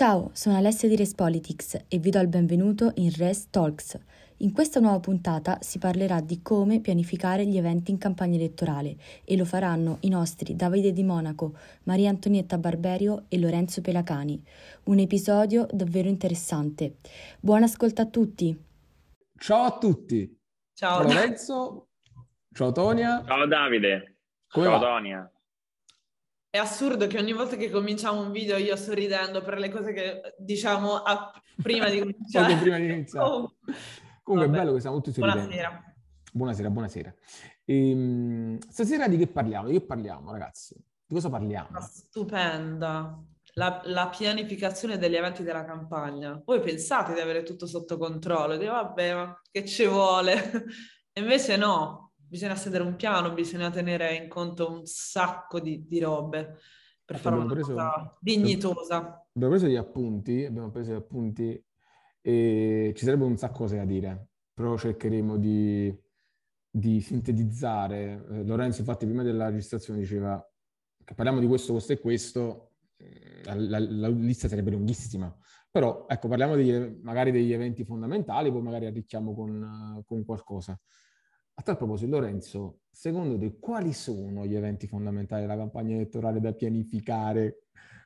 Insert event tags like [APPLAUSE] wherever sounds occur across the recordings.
Ciao, sono Alessia di Respolitics e vi do il benvenuto in Res Talks. In questa nuova puntata si parlerà di come pianificare gli eventi in campagna elettorale e lo faranno i nostri Davide Di Monaco, Maria Antonietta Barberio e Lorenzo Pelacani. Un episodio davvero interessante. Buon ascolto a tutti! Ciao a tutti! Ciao, ciao Lorenzo, ciao Tonia. Ciao Davide, Come ciao va? Tonia. È assurdo che ogni volta che cominciamo un video io sto ridendo per le cose che diciamo a- prima di [LAUGHS] cominciare. Prima di iniziare. Oh, Comunque Vabbè. è bello che siamo tutti sorridenti. Buonasera. Buonasera, buonasera. Ehm, stasera di che parliamo? Di che parliamo, ragazzi? Di cosa parliamo? Stupenda. La, la pianificazione degli eventi della campagna. Voi pensate di avere tutto sotto controllo, di vabbè, ma che ci vuole? [LAUGHS] Invece no, bisogna stendere un piano, bisogna tenere in conto un sacco di, di robe per fare una preso- cosa dignitosa. Abbiamo preso gli appunti, abbiamo preso gli appunti e ci sarebbe un sacco cose da dire, però cercheremo di, di sintetizzare. Eh, Lorenzo, infatti, prima della registrazione diceva che parliamo di questo, questo e questo, eh, la, la- la lista sarebbe lunghissima, però ecco, parliamo degli- magari degli eventi fondamentali, poi magari arricchiamo con, con qualcosa. A tal proposito, Lorenzo, secondo te quali sono gli eventi fondamentali della campagna elettorale da pianificare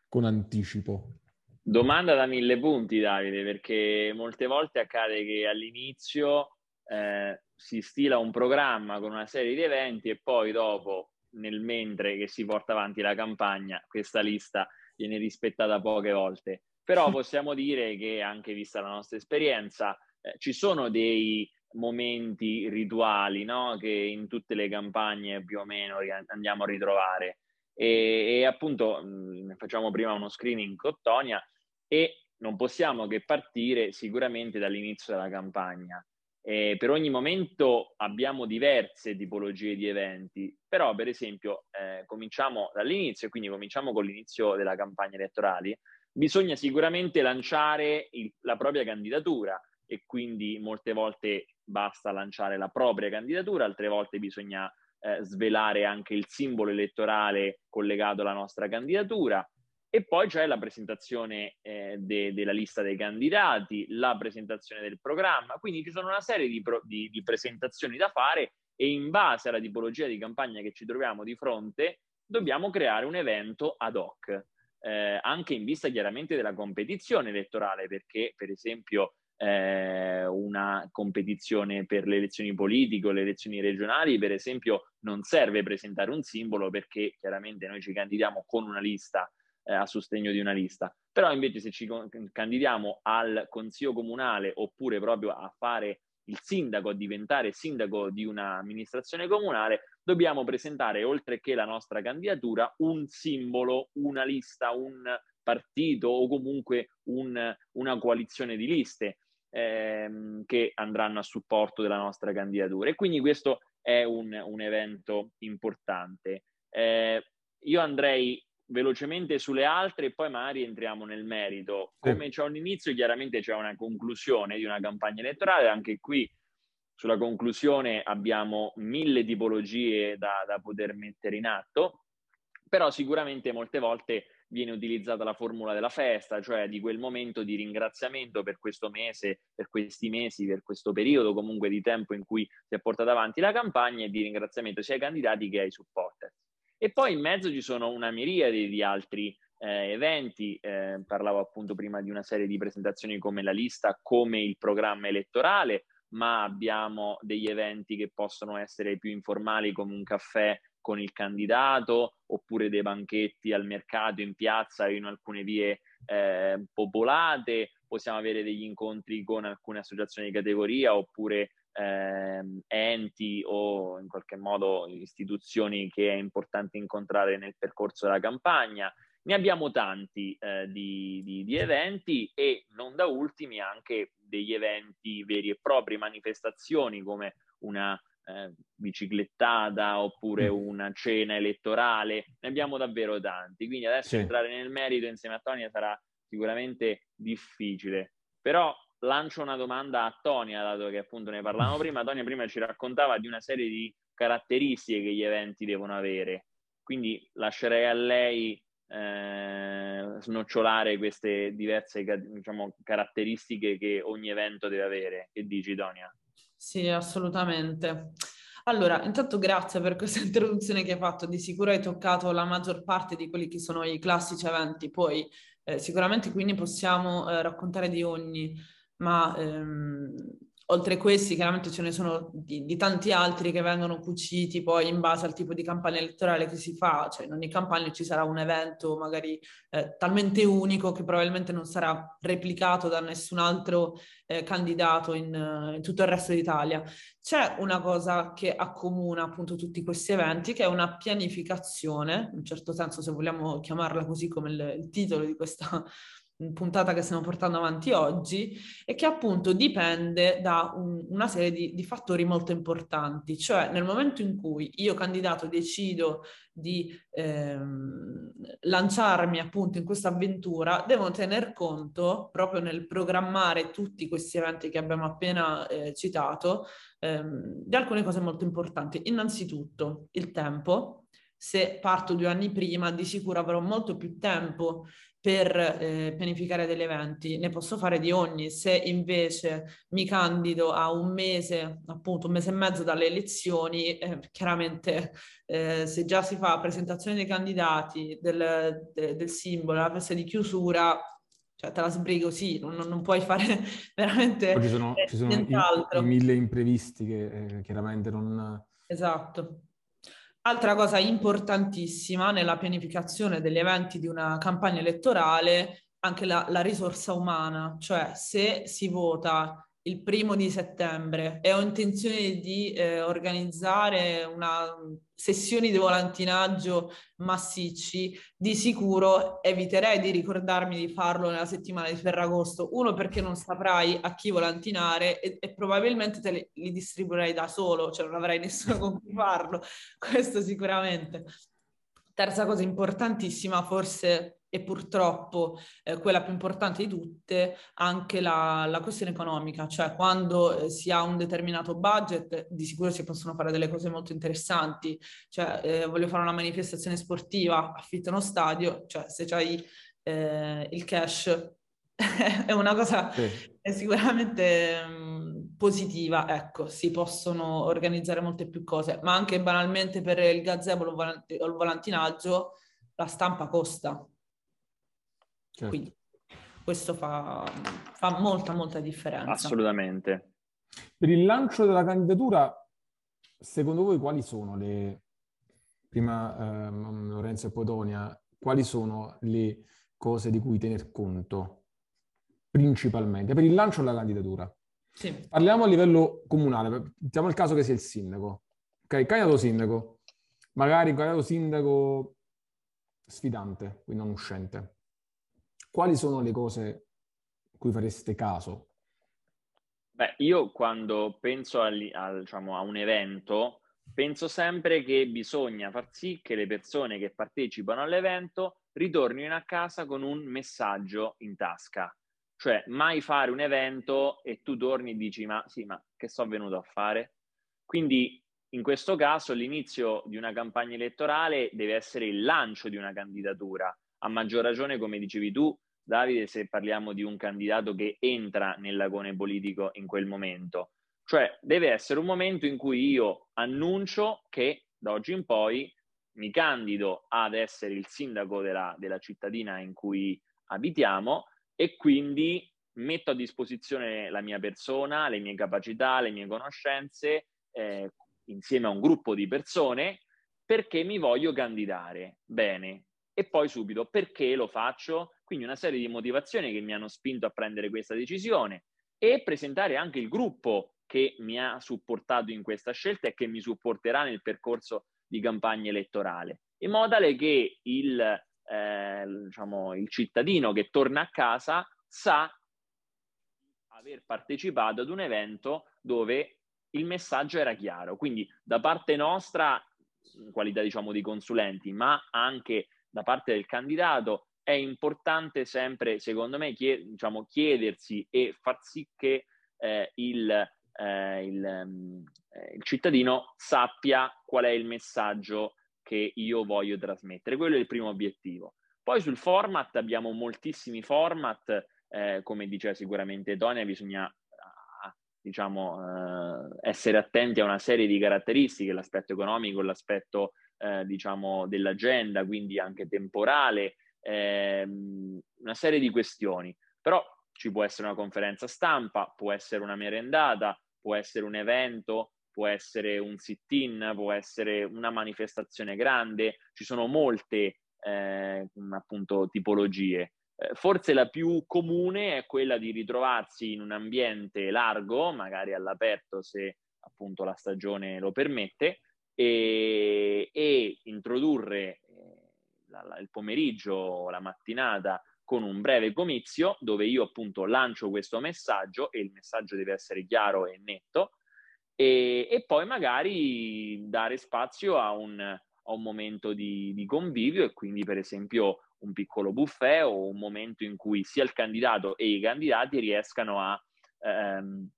con anticipo? Domanda da mille punti, Davide, perché molte volte accade che all'inizio eh, si stila un programma con una serie di eventi e poi dopo, nel mentre che si porta avanti la campagna, questa lista viene rispettata poche volte. Però [LAUGHS] possiamo dire che, anche vista la nostra esperienza, eh, ci sono dei momenti rituali no? che in tutte le campagne più o meno andiamo a ritrovare. E, e appunto mh, facciamo prima uno screening con Tonia e non possiamo che partire sicuramente dall'inizio della campagna. Eh, per ogni momento abbiamo diverse tipologie di eventi, però per esempio eh, cominciamo dall'inizio, quindi cominciamo con l'inizio della campagna elettorale, bisogna sicuramente lanciare il- la propria candidatura e quindi molte volte basta lanciare la propria candidatura, altre volte bisogna eh, svelare anche il simbolo elettorale collegato alla nostra candidatura. E poi c'è la presentazione eh, de- della lista dei candidati, la presentazione del programma, quindi ci sono una serie di, pro- di- di presentazioni da fare e in base alla tipologia di campagna che ci troviamo di fronte dobbiamo creare un evento ad hoc, eh, anche in vista chiaramente della competizione elettorale, perché per esempio eh, una competizione per le elezioni politiche o le elezioni regionali, per esempio, non serve presentare un simbolo perché chiaramente noi ci candidiamo con una lista eh, a sostegno di una lista. Però invece se ci con- candidiamo al consiglio comunale oppure proprio a fare il sindaco, a diventare sindaco di un'amministrazione comunale, dobbiamo presentare, oltre che la nostra candidatura, un simbolo, una lista, un partito o comunque un- una coalizione di liste ehm, che andranno a supporto della nostra candidatura. E quindi questo è un, un evento importante. Eh, io andrei velocemente sulle altre e poi magari entriamo nel merito. Come c'è un inizio, chiaramente c'è una conclusione di una campagna elettorale, anche qui sulla conclusione abbiamo mille tipologie da, da poter mettere in atto, però sicuramente molte volte viene utilizzata la formula della festa, cioè di quel momento di ringraziamento per questo mese, per questi mesi, per questo periodo comunque di tempo in cui si è portata avanti la campagna e di ringraziamento sia ai candidati che ai supporter. E poi in mezzo ci sono una miriade di altri eh, eventi, eh, parlavo appunto prima di una serie di presentazioni come la lista, come il programma elettorale, ma abbiamo degli eventi che possono essere più informali come un caffè con il candidato oppure dei banchetti al mercato, in piazza, in alcune vie eh, popolate, possiamo avere degli incontri con alcune associazioni di categoria oppure ehm, enti o in qualche modo istituzioni che è importante incontrare nel percorso della campagna. Ne abbiamo tanti eh, di, di, di eventi e non da ultimi anche degli eventi veri e propri, manifestazioni come una eh, biciclettata oppure una cena elettorale, ne abbiamo davvero tanti. Quindi adesso Sì. entrare nel merito insieme a Tonia sarà sicuramente difficile. Però lancio una domanda a Tonia, dato che appunto ne parlavamo prima. Tonia prima ci raccontava di una serie di caratteristiche che gli eventi devono avere. Quindi lascerei a lei eh, snocciolare queste diverse diciamo, caratteristiche che ogni evento deve avere. Che dici, Donia? Sì, assolutamente. Allora, intanto grazie per questa [LAUGHS] introduzione che hai fatto. Di sicuro hai toccato la maggior parte di quelli che sono i classici eventi, poi eh, sicuramente quindi possiamo eh, raccontare di ogni, ma ehm, oltre a questi, chiaramente ce ne sono di, di, tanti altri che vengono cuciti poi in base al tipo di campagna elettorale che si fa, cioè in ogni campagna ci sarà un evento magari eh, talmente unico che probabilmente non sarà replicato da nessun altro eh, candidato in, in, tutto il resto d'Italia. C'è una cosa che accomuna appunto tutti questi eventi, che è una pianificazione, in un certo senso se vogliamo chiamarla così come il, il titolo di questa puntata che stiamo portando avanti oggi e che appunto dipende da un, una serie di, di, fattori molto importanti, cioè nel momento in cui io candidato decido di ehm, lanciarmi appunto in questa avventura, devo tener conto proprio nel programmare tutti questi eventi che abbiamo appena eh, citato ehm, di alcune cose molto importanti. Innanzitutto il tempo, se parto due anni prima, di sicuro avrò molto più tempo per eh, pianificare degli eventi, ne posso fare di ogni. Se invece mi candido a un mese, appunto un mese e mezzo dalle elezioni, eh, chiaramente eh, se già si fa presentazione dei candidati, del, de, del simbolo, la festa di chiusura, cioè te la sbrigo, sì, non, non puoi fare [LAUGHS] veramente ci sono, ci sono i, i, mille imprevisti che eh, chiaramente non... Esatto. Altra cosa importantissima nella pianificazione degli eventi di una campagna elettorale, anche la, la risorsa umana, cioè se si vota il primo di settembre e ho intenzione di eh, organizzare una sessioni di volantinaggio massicci, di sicuro eviterei di ricordarmi di farlo nella settimana di Ferragosto. Uno perché non saprai a chi volantinare e, e probabilmente te li, li distribuirai da solo, cioè non avrai nessuno con cui farlo, [LAUGHS] questo sicuramente. Terza cosa importantissima, forse e purtroppo eh, quella più importante di tutte, anche la, la questione economica, cioè quando eh, si ha un determinato budget di sicuro si possono fare delle cose molto interessanti, cioè eh, voglio fare una manifestazione sportiva, affitto uno stadio, cioè se c'hai eh, il cash [LAUGHS] è una cosa sì. è sicuramente mh, positiva, ecco, si possono organizzare molte più cose, ma anche banalmente per il gazebo o il volantinaggio la stampa costa, Certo. Quindi questo fa, fa molta, molta differenza. Assolutamente. Per il lancio della candidatura, secondo voi quali sono le, prima ehm, Lorenzo e Podonia, quali sono le cose di cui tener conto principalmente per il lancio della candidatura? Sì. Parliamo a livello comunale, mettiamo il caso che sia il sindaco. Ok, candidato sindaco, magari candidato sindaco sfidante, quindi non uscente quali sono le cose cui fareste caso? Beh, io quando penso al, al, diciamo, a un evento, penso sempre che bisogna far sì che le persone che partecipano all'evento ritornino a casa con un messaggio in tasca. Cioè, mai fare un evento e tu torni e dici, ma sì, ma che sto venuto a fare? Quindi, in questo caso, l'inizio di una campagna elettorale deve essere il lancio di una candidatura. A maggior ragione, come dicevi tu, Davide, se parliamo di un candidato che entra nell'agone politico in quel momento. Cioè deve essere un momento in cui io annuncio che da oggi in poi mi candido ad essere il sindaco della, della cittadina in cui abitiamo e quindi metto a disposizione la mia persona, le mie capacità, le mie conoscenze eh, insieme a un gruppo di persone perché mi voglio candidare. Bene, e poi subito perché lo faccio? Quindi una serie di motivazioni che mi hanno spinto a prendere questa decisione e presentare anche il gruppo che mi ha supportato in questa scelta e che mi supporterà nel percorso di campagna elettorale, in modo tale che il, eh, diciamo, il cittadino che torna a casa sa aver partecipato ad un evento dove il messaggio era chiaro. Quindi da parte nostra, in qualità diciamo di consulenti, ma anche da parte del candidato, è importante sempre, secondo me, chied- diciamo, chiedersi e far sì che eh, il, eh, il, um, il, cittadino sappia qual è il messaggio che io voglio trasmettere. Quello è il primo obiettivo. Poi sul format abbiamo moltissimi format, eh, come diceva sicuramente Tonia, bisogna ah, diciamo, eh, essere attenti a una serie di caratteristiche, l'aspetto economico, l'aspetto eh, diciamo, dell'agenda, quindi anche temporale, ehm, una serie di questioni. Però ci può essere una conferenza stampa, può essere una merendata, può essere un evento, può essere un sit-in, può essere una manifestazione grande, ci sono molte eh, appunto tipologie. Eh, forse la più comune è quella di ritrovarsi in un ambiente largo, magari all'aperto se appunto la stagione lo permette, e, e introdurre eh, la, la, il pomeriggio la mattinata con un breve comizio dove io appunto lancio questo messaggio e il messaggio deve essere chiaro e netto e, e poi magari dare spazio a un, a un momento di, di, convivio e quindi per esempio un piccolo buffet o un momento in cui sia il candidato e i candidati riescano a ehm,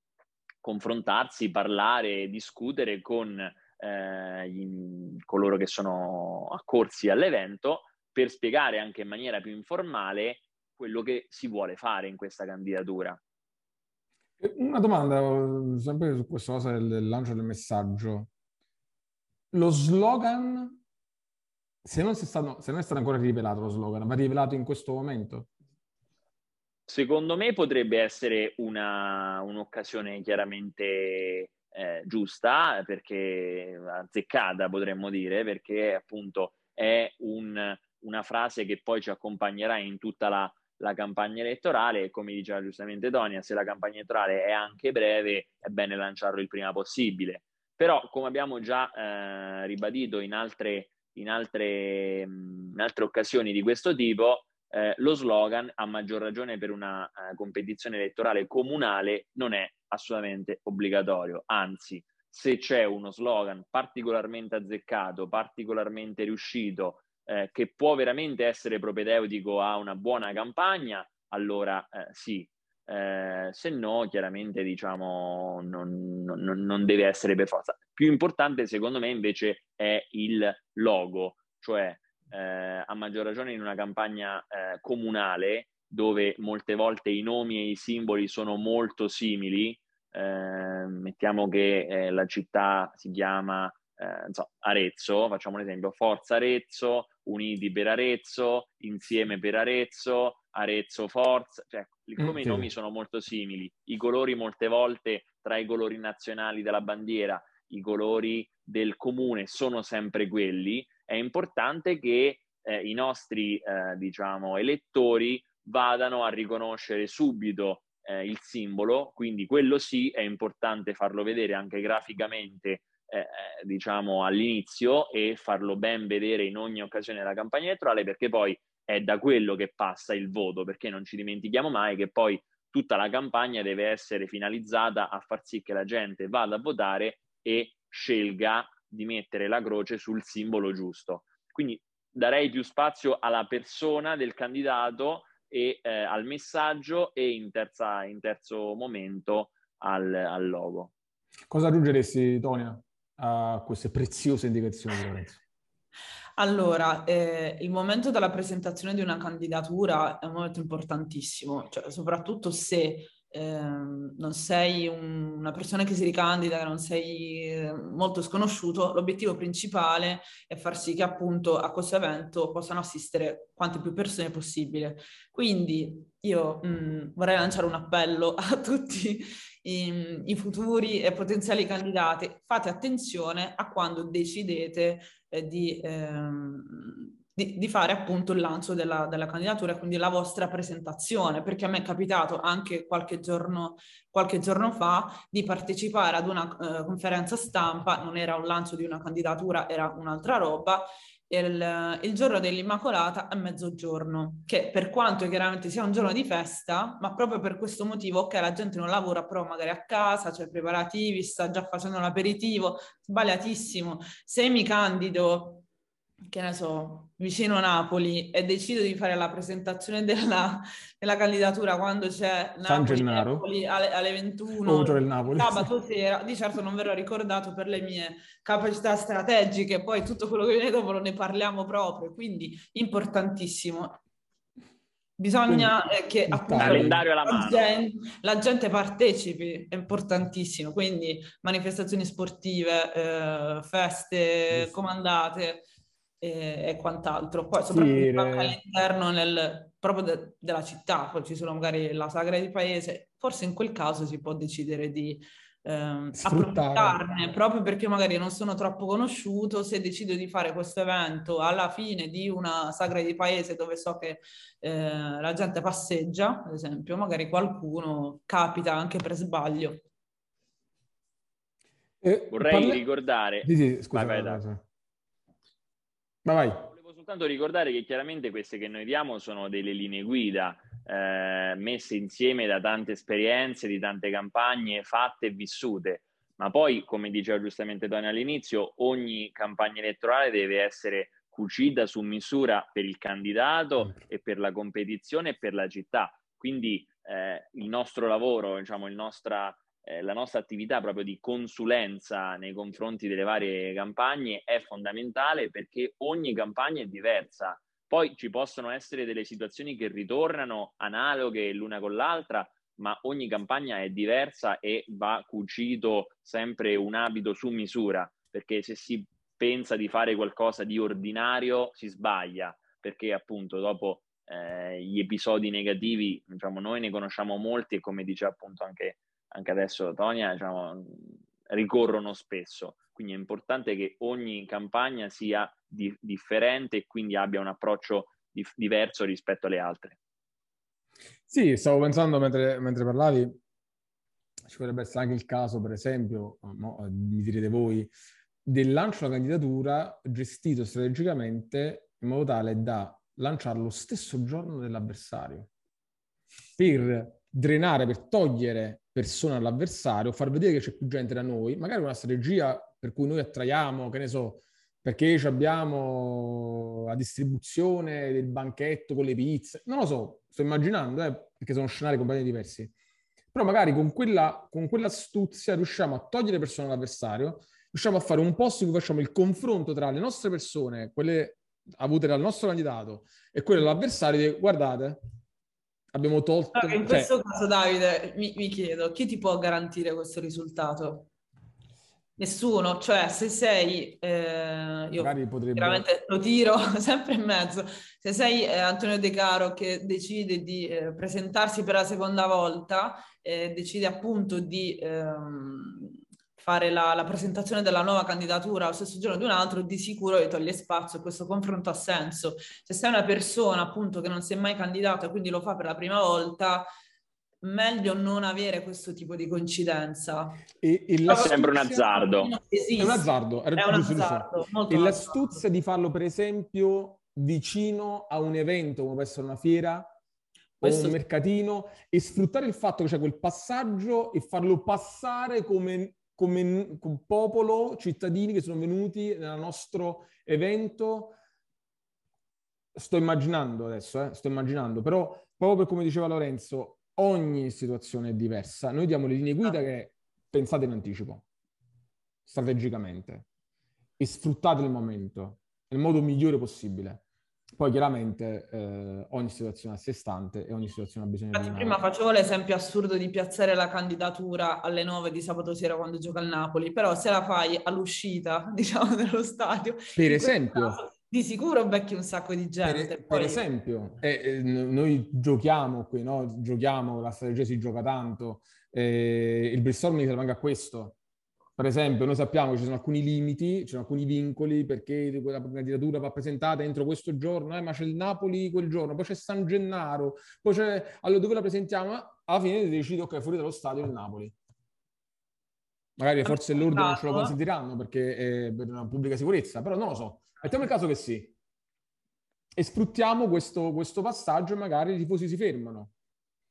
confrontarsi, parlare, discutere con eh, gli, coloro che sono accorsi all'evento per spiegare anche in maniera più informale quello che si vuole fare in questa candidatura. Una domanda, sempre su questa cosa del, del lancio del messaggio. Lo slogan, se non, stato, se non, è stato ancora rivelato lo slogan, va rivelato in questo momento? Secondo me potrebbe essere una, un'occasione chiaramente eh, giusta, perché azzeccata potremmo dire, perché appunto è un, una frase che poi ci accompagnerà in tutta la, la campagna elettorale e come diceva giustamente Tonia, se la campagna elettorale è anche breve è bene lanciarlo il prima possibile. Però come abbiamo già eh, ribadito in altre, in, altre, in altre occasioni di questo tipo, eh, lo slogan, a maggior ragione per una eh, competizione elettorale comunale, non è assolutamente obbligatorio. Anzi, se c'è uno slogan particolarmente azzeccato, particolarmente riuscito, eh, che può veramente essere propedeutico a una buona campagna, allora eh, sì. Eh, se no, chiaramente diciamo non, non, non deve essere per forza. Più importante, secondo me, invece, è il logo, cioè eh, a maggior ragione in una campagna eh, comunale dove molte volte i nomi e i simboli sono molto simili. Eh, mettiamo che eh, la città si chiama eh, so, Arezzo, facciamo un esempio, Forza Arezzo, Uniti per Arezzo, Insieme per Arezzo, Arezzo Forza, cioè come mm, i nomi sono molto simili, i colori molte volte tra i colori nazionali della bandiera, i colori del comune sono sempre quelli, è importante che eh, i nostri eh, diciamo, elettori vadano a riconoscere subito eh, il simbolo, quindi quello sì è importante farlo vedere anche graficamente eh, eh, diciamo all'inizio e farlo ben vedere in ogni occasione della campagna elettorale perché poi è da quello che passa il voto, perché non ci dimentichiamo mai che poi tutta la campagna deve essere finalizzata a far sì che la gente vada a votare e scelga di mettere la croce sul simbolo giusto. Quindi darei più spazio alla persona del candidato e eh, al messaggio e in, terza, in terzo momento al, al, logo. Cosa aggiungeresti, Tonia, a queste preziose indicazioni di Lorenzo? [LAUGHS] Allora, eh, il momento della presentazione di una candidatura è un momento importantissimo, cioè, soprattutto se Ehm, non sei un, una persona che si ricandida, non sei eh, molto sconosciuto, l'obiettivo principale è far sì che appunto a questo evento possano assistere quante più persone possibile. Quindi io mh, mm, vorrei lanciare un appello a tutti i, i, futuri e potenziali candidati, fate attenzione a quando decidete eh, di... Ehm, di, di, fare appunto il lancio della, della, candidatura, quindi la vostra presentazione, perché a me è capitato anche qualche giorno, qualche giorno fa di partecipare ad una uh, conferenza stampa, non era un lancio di una candidatura, era un'altra roba, il, il, giorno dell'Immacolata a mezzogiorno, che per quanto chiaramente sia un giorno di festa, ma proprio per questo motivo, ok, la gente non lavora, però magari a casa, c'è cioè preparativi, sta già facendo l'aperitivo, sbagliatissimo. Se mi candido che ne so, vicino Napoli e decido di fare la presentazione della, della candidatura quando c'è Napoli, Napoli alle, alle, 21 Napoli, sabato sera, di certo non verrò ricordato per le mie capacità strategiche, poi tutto quello che viene dopo lo ne parliamo proprio, quindi importantissimo. Bisogna quindi, eh, che appunto. La, gente, la gente partecipi, è importantissimo, quindi manifestazioni sportive, eh, feste sì. comandate, e, e quant'altro. Poi soprattutto sì, all'interno nel, proprio de, della città, poi ci sono magari la sagra di paese, forse in quel caso si può decidere di ehm, approfittarne proprio perché magari non sono troppo conosciuto, se decido di fare questo evento alla fine di una sagra di paese dove so che eh, la gente passeggia, ad esempio, magari qualcuno capita anche per sbaglio. Eh, Vorrei parla... ricordare... Sì, sì, scusa, vai, vai, vai. Volevo soltanto ricordare che chiaramente queste che noi diamo sono delle linee guida eh, messe insieme da tante esperienze, di tante campagne fatte e vissute. Ma poi, come diceva giustamente Tony all'inizio, ogni campagna elettorale deve essere cucita su misura per il candidato e per la competizione e per la città. Quindi eh, il nostro lavoro, diciamo, il nostra, eh, la nostra attività proprio di consulenza nei confronti delle varie campagne è fondamentale perché ogni campagna è diversa. Poi ci possono essere delle situazioni che ritornano analoghe l'una con l'altra, ma ogni campagna è diversa e va cucito sempre un abito su misura, perché se si pensa di fare qualcosa di ordinario si sbaglia, perché appunto dopo eh, gli episodi negativi, diciamo, noi ne conosciamo molti e come dice appunto anche anche adesso Tonia, diciamo, ricorrono spesso. Quindi è importante che ogni campagna sia di- differente e quindi abbia un approccio dif- diverso rispetto alle altre. Sì, stavo pensando mentre, mentre, parlavi, ci potrebbe essere anche il caso, per esempio, no, mi direte voi, del lancio della candidatura gestito strategicamente in modo tale da lanciarlo lo stesso giorno dell'avversario per drenare, per togliere persone all'avversario, far vedere che c'è più gente da noi, magari una strategia per cui noi attraiamo, che ne so, perché abbiamo la distribuzione del banchetto con le pizze, non lo so, sto immaginando, eh, perché sono scenari completamente diversi. Però magari con quella, con quell'astuzia riusciamo a togliere persone all'avversario, riusciamo a fare un posto in cui facciamo il confronto tra le nostre persone, quelle avute dal nostro candidato, e quelle dell'avversario, guardate, abbiamo tolto... Allora, in cioè... questo caso, Davide, mi, mi, chiedo, chi ti può garantire questo risultato? Nessuno, cioè se sei, eh, io potrebbe... veramente lo tiro [LAUGHS] sempre in mezzo, se sei eh, Antonio De Caro che decide di eh, presentarsi per la seconda volta, eh, decide appunto di ehm, fare la, la, presentazione della nuova candidatura lo stesso giorno di un altro, di sicuro gli toglie spazio e questo confronto ha senso. Se sei una persona appunto che non si è mai candidata e quindi lo fa per la prima volta, meglio non avere questo tipo di coincidenza. E, e la sembra un azzardo. È un azzardo. È un azzardo. E l'astuzia di farlo per esempio vicino a un evento come può essere una fiera questo... o un mercatino e sfruttare il fatto che c'è quel passaggio e farlo passare come come, come popolo, cittadini che sono venuti nel nostro evento. Sto immaginando adesso, eh, sto immaginando, però proprio per come diceva Lorenzo, ogni situazione è diversa. Noi diamo le linee guida che pensate in anticipo, strategicamente, e sfruttate il momento nel modo migliore possibile. Poi chiaramente eh, ogni situazione è a sé stante e ogni situazione ha bisogno Infatti, di... Prima facevo l'esempio assurdo di piazzare la candidatura alle 9 di sabato sera quando gioca il Napoli, però se la fai all'uscita, [LAUGHS] diciamo, dello stadio... Per esempio... Caso, di sicuro becchi un sacco di gente. Per, Poi... per esempio, eh, eh, noi giochiamo qui, no? Giochiamo, la strategia si gioca tanto, eh, il brainstorming serve anche a questo per esempio, noi sappiamo che ci sono alcuni limiti, ci sono alcuni vincoli perché quella candidatura va presentata entro questo giorno, eh, ma c'è il Napoli quel giorno, poi c'è San Gennaro, poi c'è... Allora dove la presentiamo? Alla fine decidi, ok, fuori dallo stadio il Napoli. Magari forse l'ordine non ce lo consentiranno perché è per una pubblica sicurezza, però non lo so. Mettiamo il caso che sì. E sfruttiamo questo, questo passaggio e magari i tifosi si fermano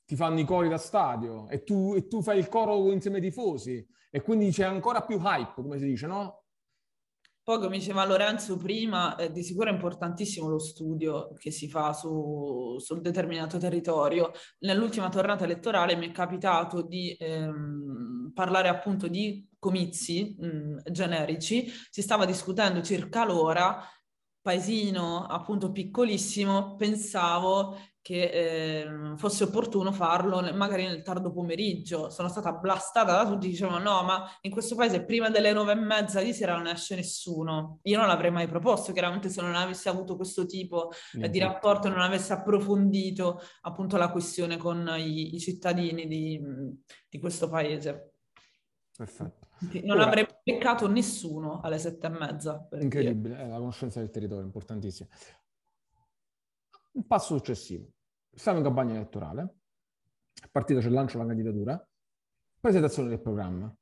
ti fanno i cori da stadio e tu, e tu, fai il coro insieme ai tifosi e quindi c'è ancora più hype, come si dice, no? Poi, come diceva Lorenzo prima, eh, di sicuro è importantissimo lo studio che si fa su, sul determinato territorio. Nell'ultima tornata elettorale mi è capitato di ehm, parlare appunto di comizi mh, generici, si stava discutendo circa l'ora, paesino appunto piccolissimo, pensavo che eh, fosse opportuno farlo magari nel tardo pomeriggio. Sono stata blastata da tutti, dicevano no, ma in questo paese prima delle nove e mezza di sera non esce nessuno. Io non l'avrei mai proposto, chiaramente se non avessi avuto questo tipo eh, di rapporto e non avessi approfondito appunto la questione con i, i cittadini di, di questo paese. Perfetto. Non Ora, avrei beccato nessuno alle sette e mezza. Incredibile, è la conoscenza del territorio, importantissima. Un passo successivo. Siamo in campagna elettorale, il partito c'è il lancio della candidatura, presentazione del programma.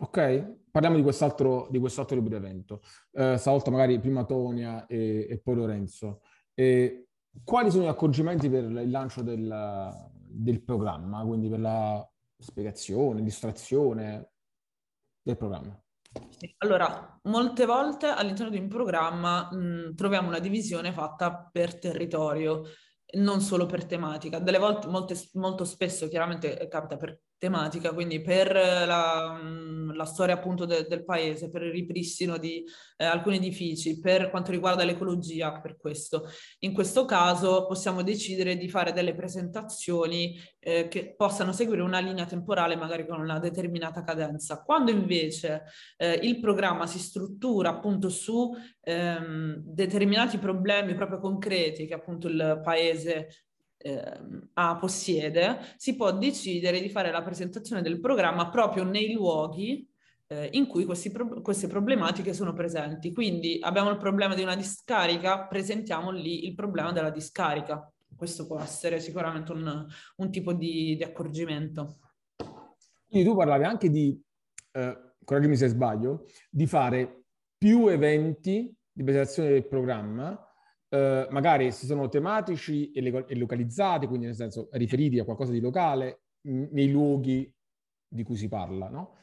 Ok? Parliamo di quest'altro, di quest'altro libro evento. Eh, stavolta magari prima Tonia e, e poi Lorenzo. E quali sono gli accorgimenti per il lancio del, del programma? Quindi per la spiegazione, distrazione del programma? Allora, molte volte all'interno di un programma mh, troviamo una divisione fatta per territorio, non solo per tematica. Delle volte, molte, molto spesso, chiaramente capita per tematica, quindi per la, la storia appunto de, del paese, per il ripristino di eh, alcuni edifici, per quanto riguarda l'ecologia, per questo. In questo caso possiamo decidere di fare delle presentazioni eh, che possano seguire una linea temporale magari con una determinata cadenza. Quando invece eh, il programma si struttura appunto su ehm, determinati problemi proprio concreti che appunto il paese eh, ha, possiede, si può decidere di fare la presentazione del programma proprio nei luoghi eh, in cui pro- queste problematiche sono presenti. Quindi abbiamo il problema di una discarica, presentiamo lì il problema della discarica. Questo può essere sicuramente un, un tipo di, di, accorgimento. Quindi tu parlavi anche di, eh, correggimi se sbaglio, di fare più eventi di presentazione del programma eh, magari se sono tematici e, localizzati, quindi nel senso riferiti a qualcosa di locale, nei luoghi di cui si parla, no?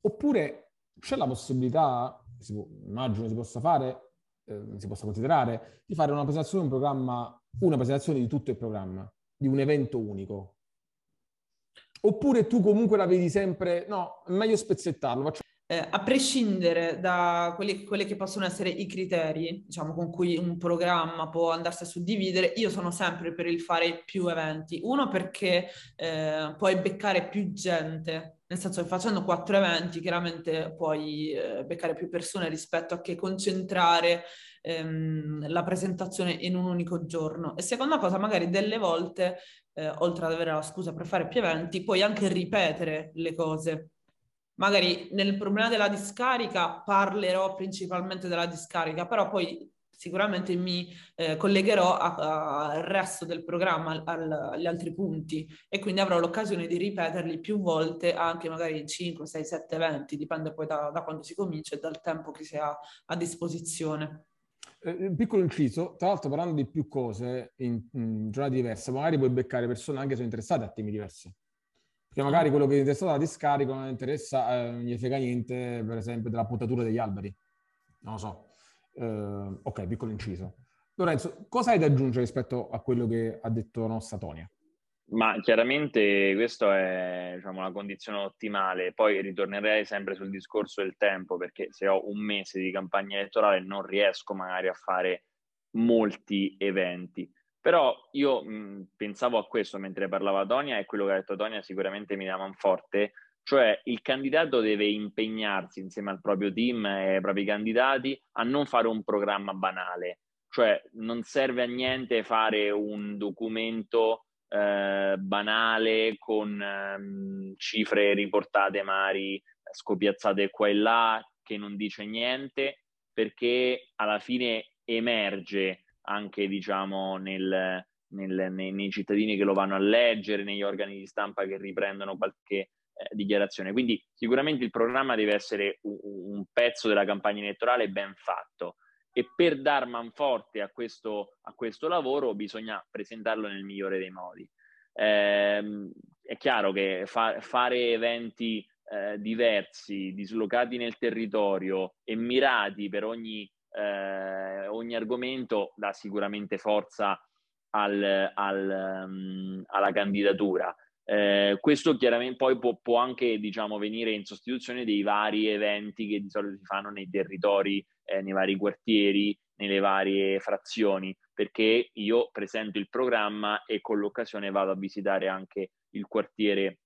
Oppure c'è la possibilità, si può, immagino si possa fare, eh, si possa considerare, di fare una presentazione un programma, una presentazione di tutto il programma, di un evento unico. Oppure tu comunque la vedi sempre, no, meglio spezzettarlo, faccio eh, a prescindere da quelli, quelli, che possono essere i criteri, diciamo, con cui un programma può andarsi a suddividere, io sono sempre per il fare più eventi. Uno perché eh, puoi beccare più gente, nel senso che facendo quattro eventi chiaramente puoi eh, beccare più persone rispetto a che concentrare ehm, la presentazione in un unico giorno. E seconda cosa, magari delle volte, eh, oltre ad avere la scusa per fare più eventi, puoi anche ripetere le cose magari nel problema della discarica parlerò principalmente della discarica, però poi sicuramente mi eh, collegherò al resto del programma, al, agli altri punti e quindi avrò l'occasione di ripeterli più volte, anche magari 5, 6, 7 eventi, dipende poi da, da quando si comincia e dal tempo che si ha a disposizione. Eh, un piccolo inciso, tra l'altro parlando di più cose in, in giornate diverse, magari puoi beccare persone anche se sono interessate a temi diversi. Perché magari quello che è interessato alla discarica non interessa, eh, non gli frega niente, per esempio, della potatura degli alberi. Non lo so. Eh, ok, piccolo inciso. Lorenzo, cosa hai da aggiungere rispetto a quello che ha detto la nostra Tonia? Ma chiaramente questa è diciamo, la condizione ottimale, poi ritornerei sempre sul discorso del tempo, perché se ho un mese di campagna elettorale non riesco magari a fare molti eventi. Però io mh, pensavo a questo mentre parlava Tonia e quello che ha detto Tonia sicuramente mi dà manforte, cioè il candidato deve impegnarsi insieme al proprio team e ai propri candidati a non fare un programma banale, cioè non serve a niente fare un documento eh, banale con ehm, cifre riportate magari scopiazzate qua e là che non dice niente perché alla fine emerge anche diciamo nel, nel, nei, nei, cittadini che lo vanno a leggere, negli organi di stampa che riprendono qualche eh, dichiarazione. Quindi sicuramente il programma deve essere un, un, pezzo della campagna elettorale ben fatto e per dar manforte a questo, a questo lavoro bisogna presentarlo nel migliore dei modi. Eh, è chiaro che fa, fare eventi eh, diversi, dislocati nel territorio e mirati per ogni, eh, ogni argomento dà sicuramente forza al, al, um, alla candidatura. Eh, questo chiaramente poi può, può, anche diciamo, venire in sostituzione dei vari eventi che di solito si fanno nei territori, eh, nei vari quartieri, nelle varie frazioni, perché io presento il programma e con l'occasione vado a visitare anche il quartiere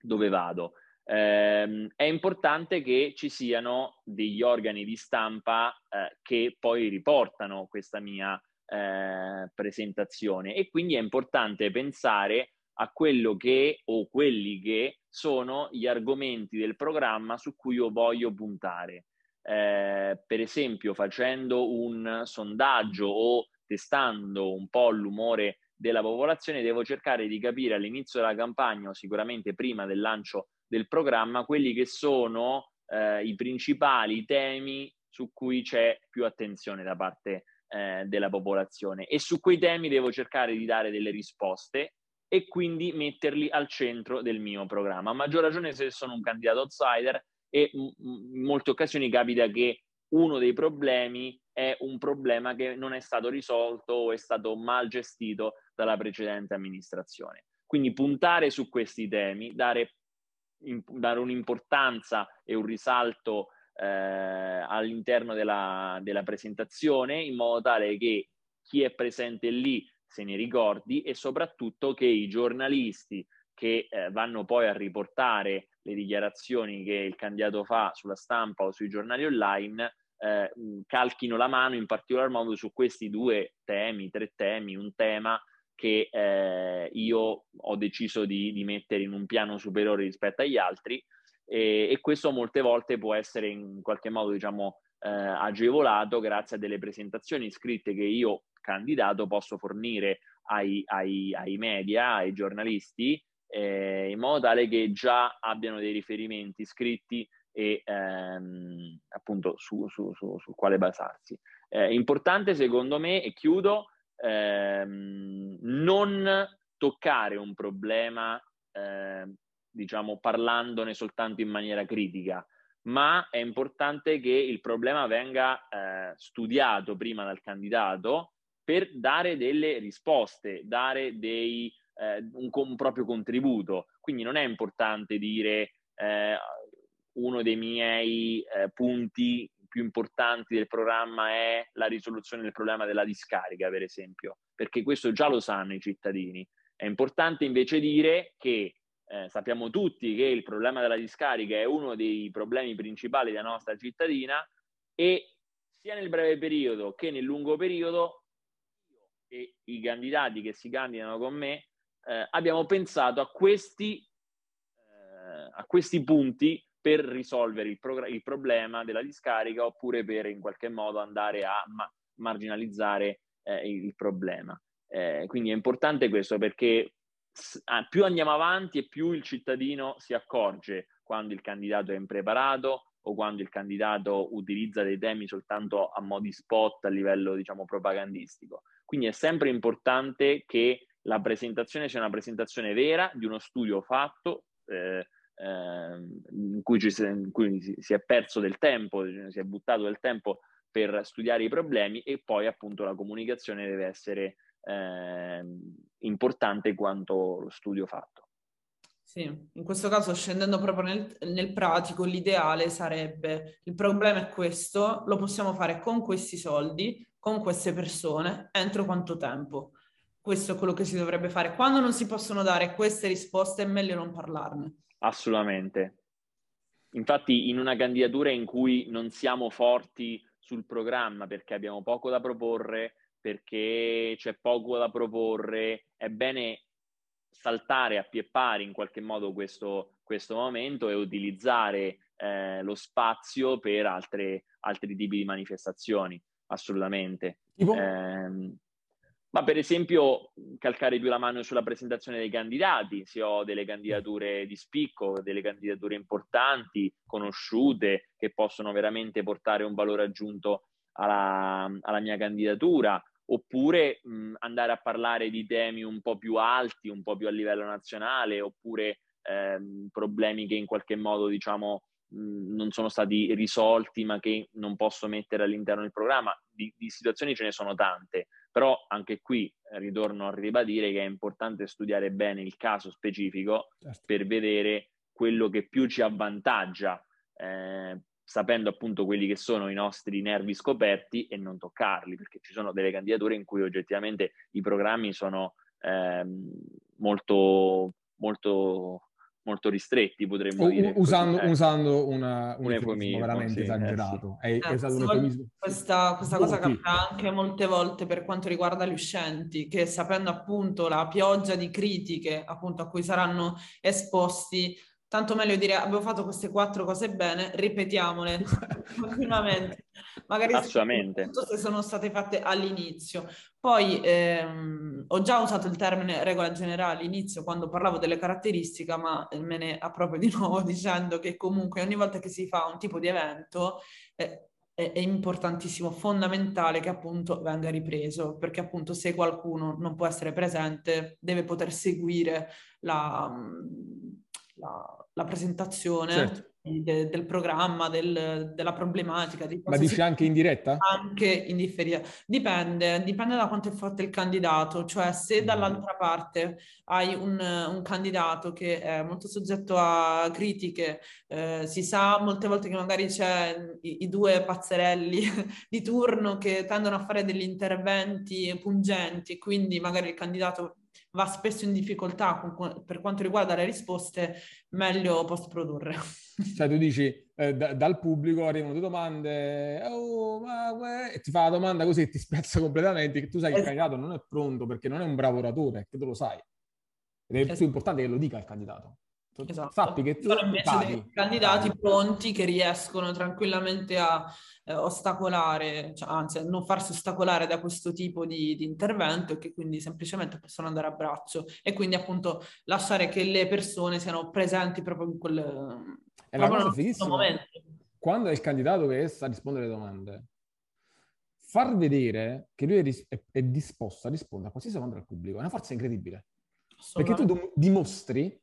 dove vado. Eh, è importante che ci siano degli organi di stampa eh, che poi riportano questa mia eh, presentazione e quindi è importante pensare a quello che o quelli che sono gli argomenti del programma su cui io voglio puntare. Eh, per esempio facendo un sondaggio o testando un po' l'umore della popolazione, devo cercare di capire all'inizio della campagna o sicuramente prima del lancio del programma quelli che sono eh, i principali temi su cui c'è più attenzione da parte eh, della popolazione e su quei temi devo cercare di dare delle risposte e quindi metterli al centro del mio programma. A maggior ragione se sono un candidato outsider e in molte occasioni capita che uno dei problemi è un problema che non è stato risolto o è stato mal gestito dalla precedente amministrazione. Quindi puntare su questi temi, dare, dare un'importanza e un risalto eh, all'interno della, della presentazione in modo tale che chi è presente lì se ne ricordi e soprattutto che i giornalisti che eh, vanno poi a riportare le dichiarazioni che il candidato fa sulla stampa o sui giornali online eh, calchino la mano in particolar modo su questi due temi, tre temi, un tema che eh, io ho deciso di, di, mettere in un piano superiore rispetto agli altri e, e questo molte volte può essere in qualche modo diciamo eh, agevolato grazie a delle presentazioni scritte che io candidato posso fornire ai, ai, ai media, ai giornalisti eh, in modo tale che già abbiano dei riferimenti scritti e ehm, appunto su, su, su, su, quale basarsi. È importante secondo me, e chiudo, ehm, non toccare un problema, eh, diciamo, parlandone soltanto in maniera critica, ma è importante che il problema venga eh, studiato prima dal candidato per dare delle risposte, dare dei, eh, un, un, proprio contributo. Quindi non è importante dire eh, uno dei miei eh, punti più importanti del programma è la risoluzione del problema della discarica, per esempio, perché questo già lo sanno i cittadini. È importante invece dire che eh, sappiamo tutti che il problema della discarica è uno dei problemi principali della nostra cittadina e sia nel breve periodo che nel lungo periodo e i candidati che si candidano con me eh, abbiamo pensato a questi, eh, a questi punti per risolvere il, progr- il, problema della discarica oppure per in qualche modo andare a ma- marginalizzare eh, il problema. Eh, quindi è importante questo perché s- ah, più andiamo avanti e più il cittadino si accorge quando il candidato è impreparato o quando il candidato utilizza dei temi soltanto a modi spot a livello diciamo propagandistico. Quindi è sempre importante che la presentazione sia una presentazione vera di uno studio fatto eh, in, cui si, in, cui si, è perso del tempo, si è buttato del tempo per studiare i problemi e poi appunto la comunicazione deve essere eh, importante quanto lo studio fatto. Sì, in questo caso scendendo proprio nel, nel, pratico, l'ideale sarebbe, il problema è questo, lo possiamo fare con questi soldi, con queste persone entro quanto tempo? Questo è quello che si dovrebbe fare. Quando non si possono dare queste risposte è meglio non parlarne. Assolutamente. Infatti in una candidatura in cui non siamo forti sul programma perché abbiamo poco da proporre, perché c'è poco da proporre, è bene saltare a pie pari in qualche modo questo, questo momento e utilizzare eh, lo spazio per altre, altri tipi di manifestazioni assolutamente. Tipo? Eh, ma per esempio calcare più la mano sulla presentazione dei candidati, se ho delle candidature di spicco, delle candidature importanti, conosciute, che possono veramente portare un valore aggiunto alla, alla mia candidatura, oppure mh, andare a parlare di temi un po' più alti, un po' più a livello nazionale, oppure ehm, problemi che in qualche modo, diciamo, mh, non sono stati risolti, ma che non posso mettere all'interno del programma. Di, di situazioni ce ne sono tante, però anche qui eh, ritorno a ribadire che è importante studiare bene il caso specifico certo. per vedere quello che più ci avvantaggia. Eh, sapendo appunto quelli che sono i nostri nervi scoperti e non toccarli, perché ci sono delle candidature in cui oggettivamente i programmi sono ehm, molto, molto, molto ristretti, potremmo dire. Usando, così, eh. usando una, un, un eufemismo veramente sì, esagerato. Eh, sì. È, eh, un Questa, questa cosa capita anche molte volte per quanto riguarda gli uscenti, che sapendo appunto la pioggia di critiche appunto a cui saranno esposti, tanto meglio dire abbiamo fatto queste quattro cose bene, ripetiamole [LAUGHS] continuamente. Magari Assolutamente. se sono state fatte all'inizio. Poi ehm, ho già usato il termine regola generale all'inizio quando parlavo delle caratteristiche, ma me ne approprio di [LAUGHS] nuovo dicendo che comunque ogni volta che si fa un tipo di evento eh, è, è, importantissimo, fondamentale che appunto venga ripreso, perché appunto se qualcuno non può essere presente deve poter seguire la, la, la presentazione certo. de, del programma, del, della problematica. Di Ma dici anche in diretta? Anche in differita. Dipende, dipende da quanto è forte il candidato, cioè se mm. dall'altra parte hai un, un candidato che è molto soggetto a critiche, eh, si sa molte volte che magari c'è i, i due pazzerelli [LAUGHS] di turno che tendono a fare degli interventi pungenti, quindi magari il candidato va spesso in difficoltà con, per quanto riguarda le risposte, meglio post produrre. [LAUGHS] Cioè tu dici eh, da, dal pubblico arrivano due domande, oh, ma, e ti fa la domanda così e ti spiazza completamente, che tu sai che il candidato non è pronto perché non è un bravo oratore, che tu lo sai. Ed è esatto. più importante che lo dica il candidato. Esatto. Sappi che tu sono invece paghi, dei candidati paghi. pronti che riescono tranquillamente a eh, ostacolare, cioè, anzi a non farsi ostacolare da questo tipo di, di, intervento e che quindi semplicemente possono andare a braccio e quindi appunto lasciare che le persone siano presenti proprio in quel, è proprio momento. Quando è il candidato che sta a rispondere alle domande, far vedere che lui è, ris- è, è disposto a rispondere a qualsiasi domanda del pubblico è una forza incredibile. Perché tu do- dimostri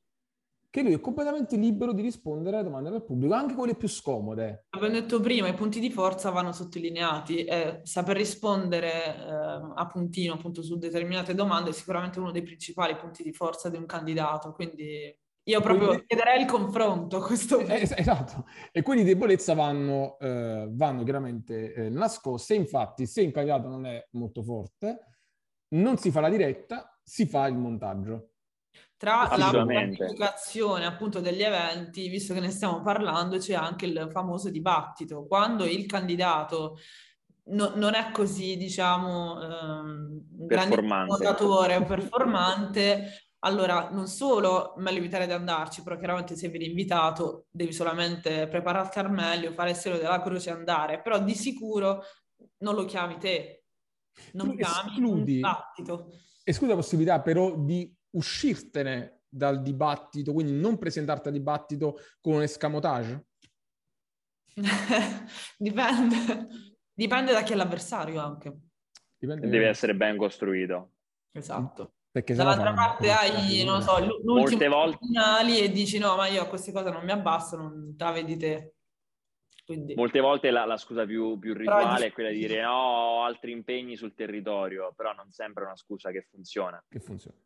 che lui è completamente libero di rispondere alle domande del pubblico, anche quelle più scomode. Abbiamo detto prima, i punti di forza vanno sottolineati e saper rispondere eh, a puntino appunto su determinate domande è sicuramente uno dei principali punti di forza di un candidato, quindi io proprio quindi, chiederei il confronto a questo punto. Eh, esatto, e quindi debolezza vanno, eh, vanno chiaramente eh, nascoste, infatti se un candidato non è molto forte, non si fa la diretta, si fa il montaggio. Tra la pianificazione appunto degli eventi, visto che ne stiamo parlando, c'è anche il famoso dibattito. Quando il candidato no, non è così, diciamo, ehm, performante. o performante, allora non solo meglio evitare di andarci, però chiaramente se vieni invitato devi solamente prepararti al meglio, fare il segno della croce e andare, però di sicuro non lo chiami te, non tu chiami escludi, un dibattito. Escludi la possibilità però di uscirtene dal dibattito, quindi non presentarti al dibattito con un escamotage? [LAUGHS] Dipende. Dipende da chi è l'avversario anche. Dipende Deve essere ben costruito. Esatto. Perché Dall'altra parte hai, non so, l'ultimo volte... finali e dici no, ma io a queste cose non mi abbasso, non te la vedi te. Quindi... Molte volte la, la scusa più, più rituale è quella di dire no, ho altri impegni sul territorio, però non sempre è una scusa che funziona. Che funziona.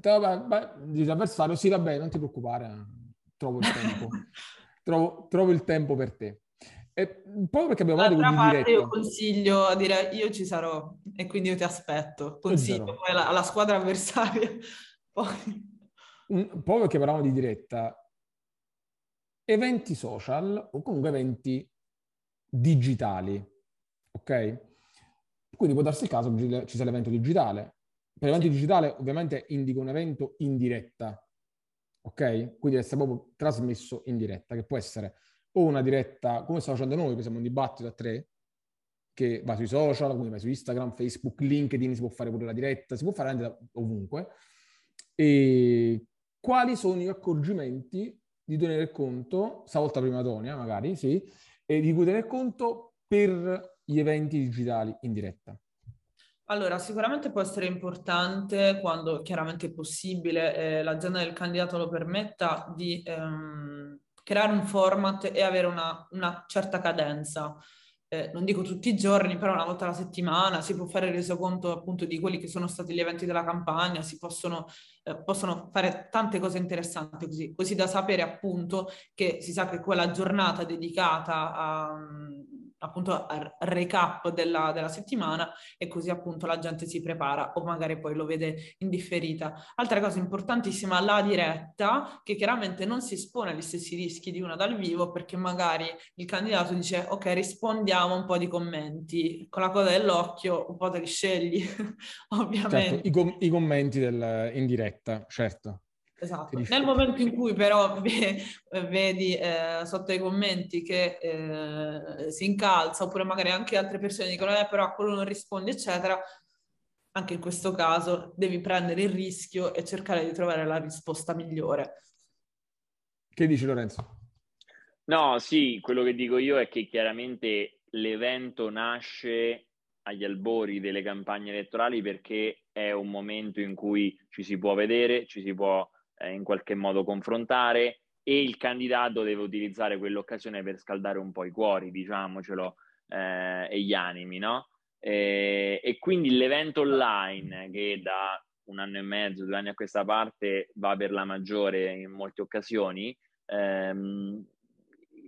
Vabbè, beh, dice avversario, sì, vabbè, non ti preoccupare, trovo il tempo. [LAUGHS] trovo, trovo, il tempo per te. E proprio perché abbiamo parlato di diretta. Io consiglio a dire io ci sarò e quindi io ti aspetto. Consiglio poi alla, alla, squadra avversaria. [LAUGHS] poi. Un, proprio perché parlavamo di diretta, eventi social o comunque eventi digitali, ok? Quindi può darsi il caso che ci sia l'evento digitale, per l'evento digitale ovviamente indico un evento in diretta, ok? Quindi deve essere proprio trasmesso in diretta, che può essere o una diretta, come stiamo facendo noi, che siamo un dibattito a tre, che va sui social, quindi va su Instagram, Facebook, LinkedIn, si può fare pure la diretta, si può fare anche ovunque. E quali sono gli accorgimenti di tenere conto, stavolta prima Tonia magari, sì, e di cui tenere conto per gli eventi digitali in diretta? Allora, sicuramente può essere importante quando chiaramente è possibile, eh, l'agenda del candidato lo permetta, di ehm, creare un format e avere una, una certa cadenza. Eh, non dico tutti i giorni, però una volta alla settimana si può fare resoconto appunto di quelli che sono stati gli eventi della campagna, si possono, eh, possono fare tante cose interessanti così, così da sapere appunto che si sa che quella giornata dedicata a appunto recap della, della, settimana e così appunto la gente si prepara o magari poi lo vede in differita. Altra cosa importantissima, la diretta, che chiaramente non si espone agli stessi rischi di una dal vivo perché magari il candidato dice ok rispondiamo un po' di commenti, con la coda dell'occhio un po' te li scegli ovviamente. [LAUGHS] Certo, i, com- i commenti del, in diretta, certo. Esatto. Nel momento in cui però [LAUGHS] vedi eh, sotto i commenti che eh, si incalza, oppure magari anche altre persone dicono eh, però a quello non rispondi, eccetera, anche in questo caso devi prendere il rischio e cercare di trovare la risposta migliore. Che dici Lorenzo? No, sì, quello che dico io è che chiaramente l'evento nasce agli albori delle campagne elettorali perché è un momento in cui ci si può vedere, ci si può eh, in qualche modo confrontare e il candidato deve utilizzare quell'occasione per scaldare un po' i cuori, diciamocelo, eh, e gli animi, no? E, e, quindi l'evento online che da un anno e mezzo, due anni a questa parte va per la maggiore in molte occasioni, ehm,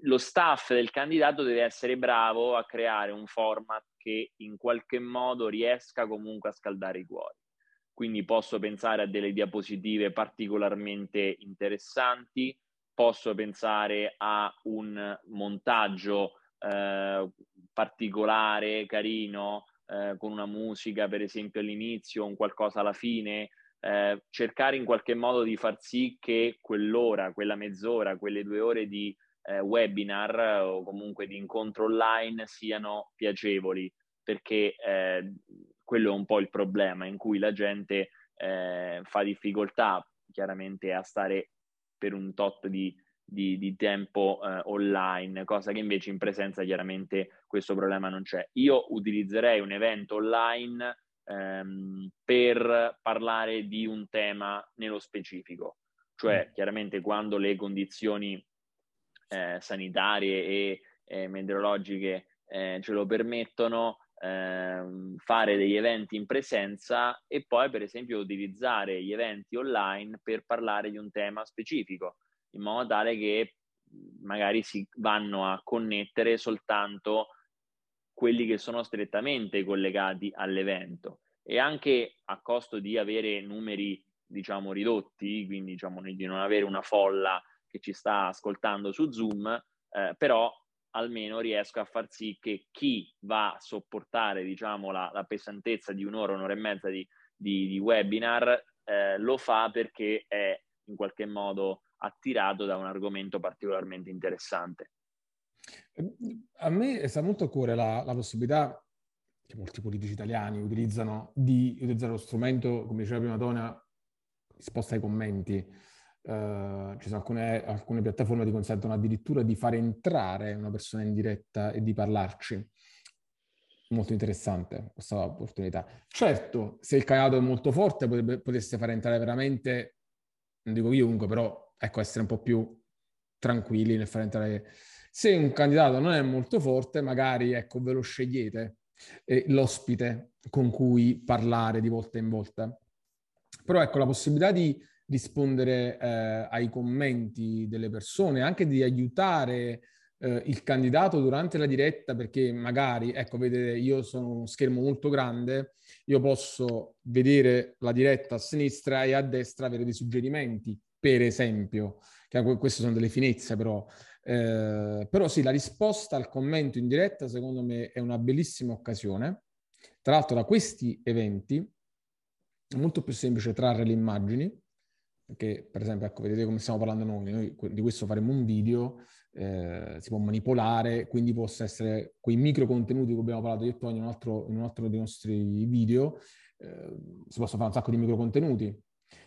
lo staff del candidato deve essere bravo a creare un format che in qualche modo riesca comunque a scaldare i cuori quindi posso pensare a delle diapositive particolarmente interessanti, posso pensare a un montaggio eh, particolare, carino, eh, con una musica per esempio all'inizio, un qualcosa alla fine, eh, cercare in qualche modo di far sì che quell'ora, quella mezz'ora, quelle due ore di eh, webinar o comunque di incontro online siano piacevoli, perché eh, quello è un po' il problema in cui la gente eh, fa difficoltà chiaramente a stare per un tot di, di, di tempo eh, online, cosa che invece in presenza chiaramente questo problema non c'è. Io utilizzerei un evento online ehm, per parlare di un tema nello specifico, cioè mm. chiaramente quando le condizioni eh, sanitarie e eh, meteorologiche eh, ce lo permettono, ehm, fare degli eventi in presenza e poi per esempio utilizzare gli eventi online per parlare di un tema specifico, in modo tale che magari si vanno a connettere soltanto quelli che sono strettamente collegati all'evento. E anche a costo di avere numeri diciamo ridotti, quindi diciamo di non avere una folla che ci sta ascoltando su Zoom, eh, però almeno riesco a far sì che chi va a sopportare diciamo, la, la pesantezza di un'ora, un'ora e mezza di, di, di webinar, eh, lo fa perché è in qualche modo attirato da un argomento particolarmente interessante. A me sta molto a cuore la, la possibilità che molti politici italiani utilizzano di utilizzare lo strumento, come diceva prima Tona, risposta ai commenti Uh, ci sono alcune, alcune piattaforme che consentono addirittura di fare entrare una persona in diretta e di parlarci. Molto interessante questa opportunità. Certo, se il candidato è molto forte, potrebbe, potreste fare entrare veramente, non dico chiunque, però ecco, essere un po' più tranquilli nel fare entrare. Se un candidato non è molto forte, magari ecco, ve lo scegliete eh, l'ospite con cui parlare di volta in volta. Però ecco, la possibilità di rispondere eh, ai commenti delle persone, anche di aiutare eh, il candidato durante la diretta, perché magari, ecco, vedete, io sono uno schermo molto grande, io posso vedere la diretta a sinistra e a destra avere dei suggerimenti, per esempio, che queste sono delle finezze però. Eh, però sì, la risposta al commento in diretta secondo me è una bellissima occasione. Tra l'altro da questi eventi è molto più semplice trarre le immagini, perché per esempio, ecco, vedete come stiamo parlando noi, noi di questo faremo un video, eh, si può manipolare, quindi possa essere quei micro contenuti che abbiamo parlato io e Tony in un altro, in un altro dei nostri video, eh, si possono fare un sacco di micro contenuti.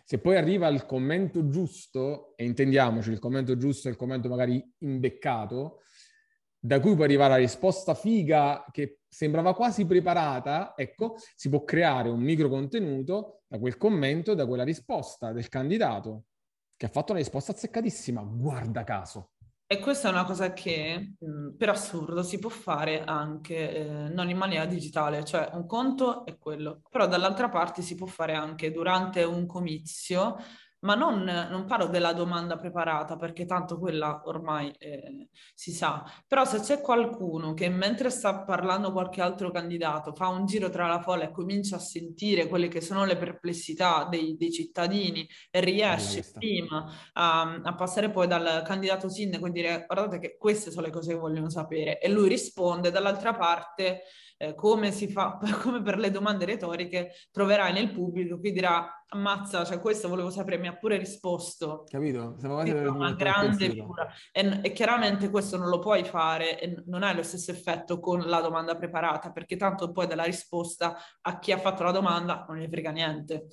Se poi arriva il commento giusto, e intendiamoci, il commento giusto è il commento magari imbeccato, da cui poi arriva la risposta figa che sembrava quasi preparata, ecco, si può creare un micro contenuto da quel commento, da quella risposta del candidato che ha fatto una risposta azzeccatissima, guarda caso. E questa è una cosa che per assurdo si può fare anche eh, non in maniera digitale, cioè un conto è quello, però dall'altra parte si può fare anche durante un comizio ma non, non, parlo della domanda preparata perché tanto quella ormai eh, si sa, però se c'è qualcuno che mentre sta parlando qualche altro candidato fa un giro tra la folla e comincia a sentire quelle che sono le perplessità dei, dei cittadini e riesce prima a, a, passare poi dal candidato sindaco e dire guardate che queste sono le cose che vogliono sapere. E lui risponde dall'altra parte eh, come si fa, [LAUGHS] come per le domande retoriche, troverai nel pubblico chi dirà ammazza, cioè questo volevo sapere, mi ha pure risposto. Capito? Siamo quasi una grande figura. E, e, chiaramente questo non lo puoi fare e non hai lo stesso effetto con la domanda preparata, perché tanto poi della risposta a chi ha fatto la domanda non ne frega niente.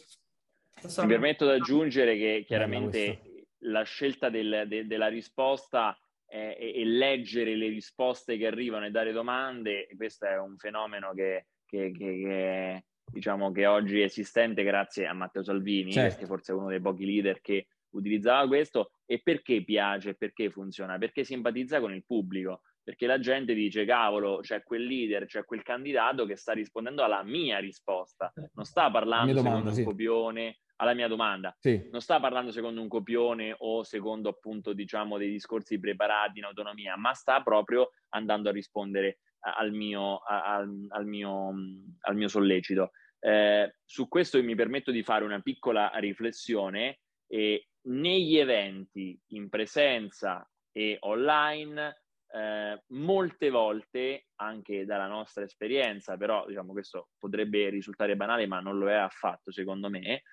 Mi permetto di aggiungere che chiaramente la scelta del, de, della risposta eh, e, leggere le risposte che arrivano e dare domande, questo è un fenomeno che, che, che, che diciamo che oggi è esistente grazie a Matteo Salvini, certo. perché forse è uno dei pochi leader che utilizzava questo. E perché piace? Perché funziona? Perché simpatizza con il pubblico, perché la gente dice cavolo, c'è quel leader, c'è quel candidato che sta rispondendo alla mia risposta, non sta parlando domanda, secondo sì. copione alla mia domanda. Sì. Non sta parlando secondo un copione o secondo appunto diciamo dei discorsi preparati in autonomia, ma sta proprio andando a rispondere al mio, al, al mio, al mio sollecito. Eh, su questo mi permetto di fare una piccola riflessione. E negli eventi in presenza e online, eh, molte volte, anche dalla nostra esperienza, però diciamo questo potrebbe risultare banale, ma non lo è affatto secondo me,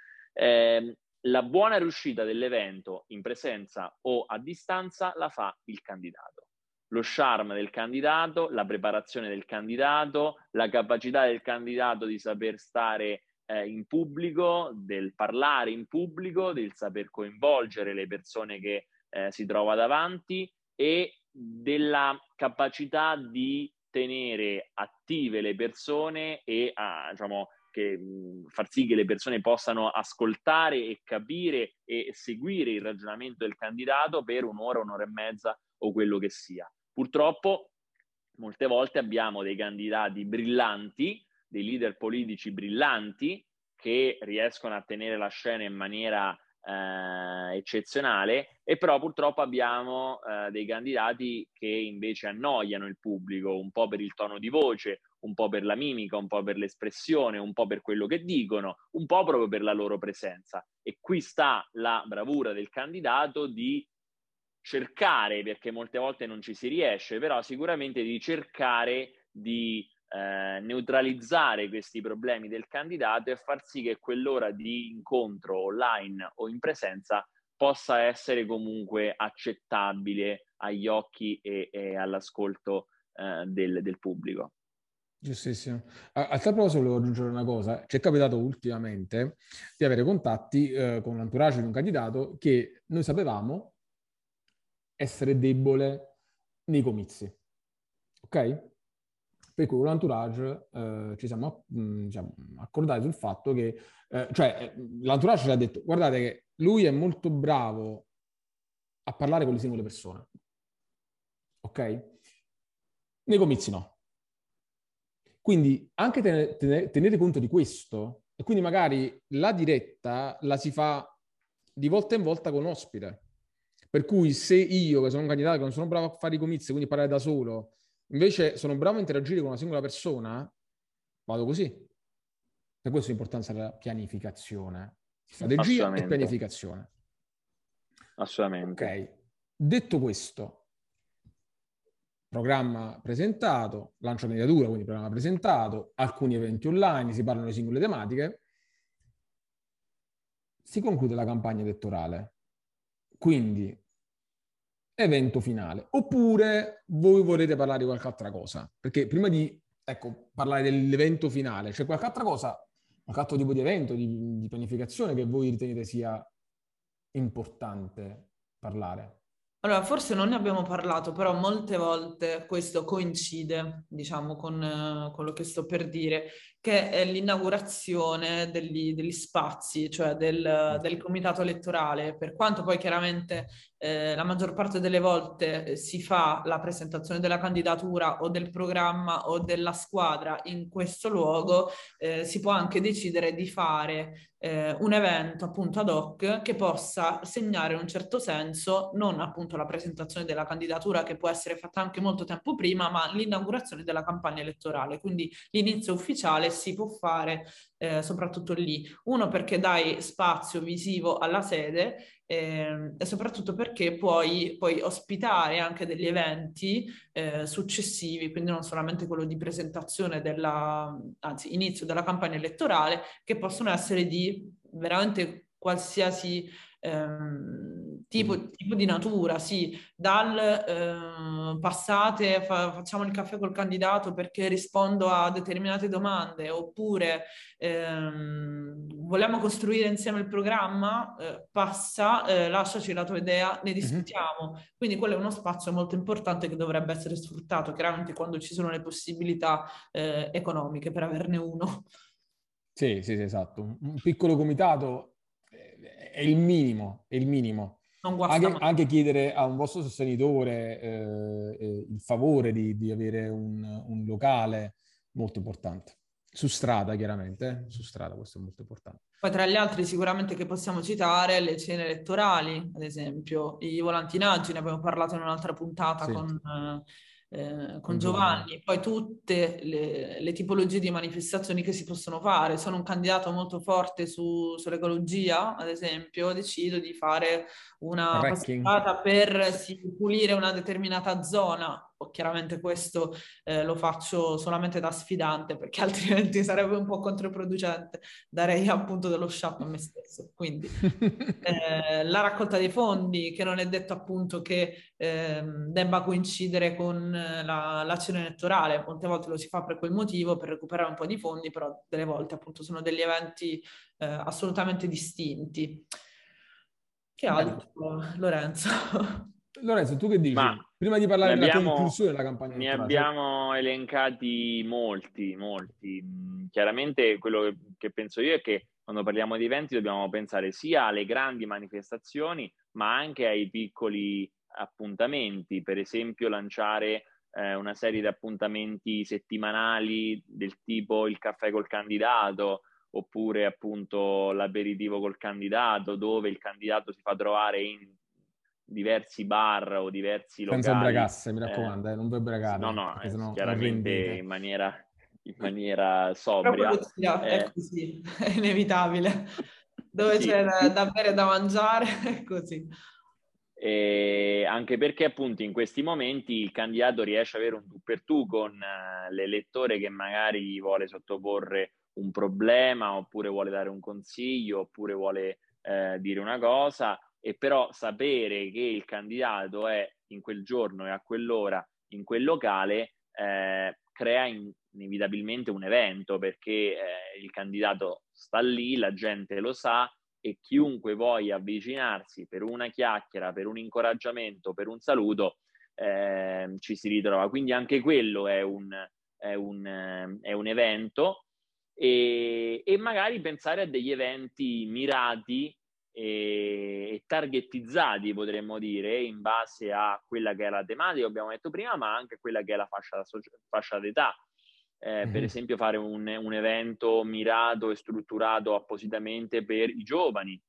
eh, la buona riuscita dell'evento in presenza o a distanza la fa il candidato. Lo charme del candidato, la preparazione del candidato, la capacità del candidato di saper stare eh, in pubblico, del parlare in pubblico, del saper coinvolgere le persone che eh, si trova davanti e della capacità di tenere attive le persone e a, diciamo, che, mh, far sì che le persone possano ascoltare e capire e seguire il ragionamento del candidato per un'ora, un'ora e mezza o quello che sia. Purtroppo molte volte abbiamo dei candidati brillanti, dei leader politici brillanti che riescono a tenere la scena in maniera eh, eccezionale e però purtroppo abbiamo eh, dei candidati che invece annoiano il pubblico un po' per il tono di voce, un po' per la mimica, un po' per l'espressione, un po' per quello che dicono, un po' proprio per la loro presenza. E qui sta la bravura del candidato di cercare, perché molte volte non ci si riesce, però sicuramente di cercare di eh, neutralizzare questi problemi del candidato e far sì che quell'ora di incontro online o in presenza possa essere comunque accettabile agli occhi e, e all'ascolto eh, del, del pubblico. Giustissimo. A, a tal proposito volevo aggiungere una cosa. Ci è capitato ultimamente di avere contatti eh, con l'entourage di un candidato che noi sapevamo essere debole nei comizi. Ok? Per cui con l'entourage eh, ci siamo diciamo, accordati sul fatto che, eh, cioè, l'entourage ci ha detto, guardate che lui è molto bravo a parlare con le singole persone. Ok? Nei comizi no quindi anche tenere, tenere conto di questo, e quindi magari la diretta la si fa di volta in volta con ospite. Per cui se io, che sono un candidato che non sono bravo a fare i comizi, quindi parlare da solo, invece sono bravo a interagire con una singola persona, vado così. Per questo l'importanza della pianificazione. Strategia e pianificazione. Assolutamente. Ok. Detto questo, programma presentato, lancio candidatura, quindi programma presentato, alcuni eventi online, si parlano di singole tematiche, si conclude la campagna elettorale. Quindi, evento finale. Oppure voi volete parlare di qualche altra cosa? Perché prima di ecco, parlare dell'evento finale, c'è qualche altra cosa, qualche altro tipo di evento, di, di pianificazione che voi ritenete sia importante parlare? Allora, forse non ne abbiamo parlato, però molte volte questo coincide, diciamo, con eh, quello che sto per dire, che è l'inaugurazione degli, degli spazi, cioè del, del, comitato elettorale. Per quanto poi chiaramente eh, la maggior parte delle volte eh, si fa la presentazione della candidatura o del programma o della squadra in questo luogo, eh, si può anche decidere di fare eh, un evento appunto ad hoc che possa segnare in un certo senso non appunto la presentazione della candidatura che può essere fatta anche molto tempo prima, ma l'inaugurazione della campagna elettorale. Quindi l'inizio ufficiale si può fare eh, soprattutto lì. Uno perché dai spazio visivo alla sede eh, e soprattutto perché puoi, puoi, ospitare anche degli eventi eh, successivi, quindi non solamente quello di presentazione della, anzi inizio della campagna elettorale, che possono essere di veramente qualsiasi ehm, tipo, tipo, di natura, sì, dal eh, passate, fa, facciamo il caffè col candidato perché rispondo a determinate domande, oppure ehm, vogliamo costruire insieme il programma, eh, passa, eh, lasciaci la tua idea, ne mhm. discutiamo. Mm-hmm. Quindi quello è uno spazio molto importante che dovrebbe essere sfruttato, chiaramente quando ci sono le possibilità eh, economiche per averne uno. Sì, sì, sì, esatto. Un piccolo comitato è il minimo, è il minimo. Anche, anche, chiedere a un vostro sostenitore eh, eh, il favore di, di avere un, un, locale molto importante. Su strada, chiaramente, eh? su strada, questo è molto importante. Poi tra gli altri sicuramente che possiamo citare le cene elettorali, ad esempio, i volantinaggi, ne abbiamo parlato in un'altra puntata sì. con... Eh, con Giovanni, poi tutte le, le, tipologie di manifestazioni che si possono fare. Sono un candidato molto forte su, sull'ecologia, ad esempio, decido di fare una passata per sì, pulire una determinata zona chiaramente questo eh, lo faccio solamente da sfidante perché [LAUGHS] altrimenti sarebbe un po' controproducente, darei appunto dello shop a me stesso. Quindi [LAUGHS] eh, la raccolta dei fondi, che non è detto appunto che eh, debba coincidere con la, l'azione elettorale, molte volte lo si fa per quel motivo, per recuperare un po' di fondi, però delle volte appunto sono degli eventi eh, assolutamente distinti. Che altro, Lorenzo? [LAUGHS] Lorenzo, tu che dici? Ma Prima di parlare della abbiamo, conclusione della campagna Ne abbiamo elencati molti, molti. Chiaramente quello che, che penso io è che quando parliamo di eventi dobbiamo pensare sia alle grandi manifestazioni, ma anche ai piccoli appuntamenti. Per esempio lanciare eh, una serie di appuntamenti settimanali del tipo il caffè col candidato, oppure appunto l'aperitivo col candidato, dove il candidato si fa trovare in diversi bar o diversi locali. Senza ubriacasse, mi raccomando, eh, eh, non vuoi ubriacare. No, no, eh, chiaramente in maniera, in maniera sobria. Eh, è così, [LAUGHS] è inevitabile. Dove sì. c'è da, da bere e da mangiare, [LAUGHS] è così. E anche perché appunto in questi momenti il candidato riesce ad avere un tu per tu con uh, l'elettore che magari gli vuole sottoporre un problema oppure vuole dare un consiglio oppure vuole uh, dire una cosa e però sapere che il candidato è in quel giorno e a quell'ora in quel locale eh, crea inevitabilmente un evento perché eh, il candidato sta lì, la gente lo sa e chiunque voglia avvicinarsi per una chiacchiera, per un incoraggiamento, per un saluto, eh, ci si ritrova. Quindi anche quello è un, è un, è un evento e, e magari pensare a degli eventi mirati e targetizzati, potremmo dire, in base a quella che è la tematica, abbiamo detto prima, ma anche a quella che è la fascia, fascia d'età. Eh, mm-hmm. Per esempio, fare un, un, evento mirato e strutturato appositamente per i giovani,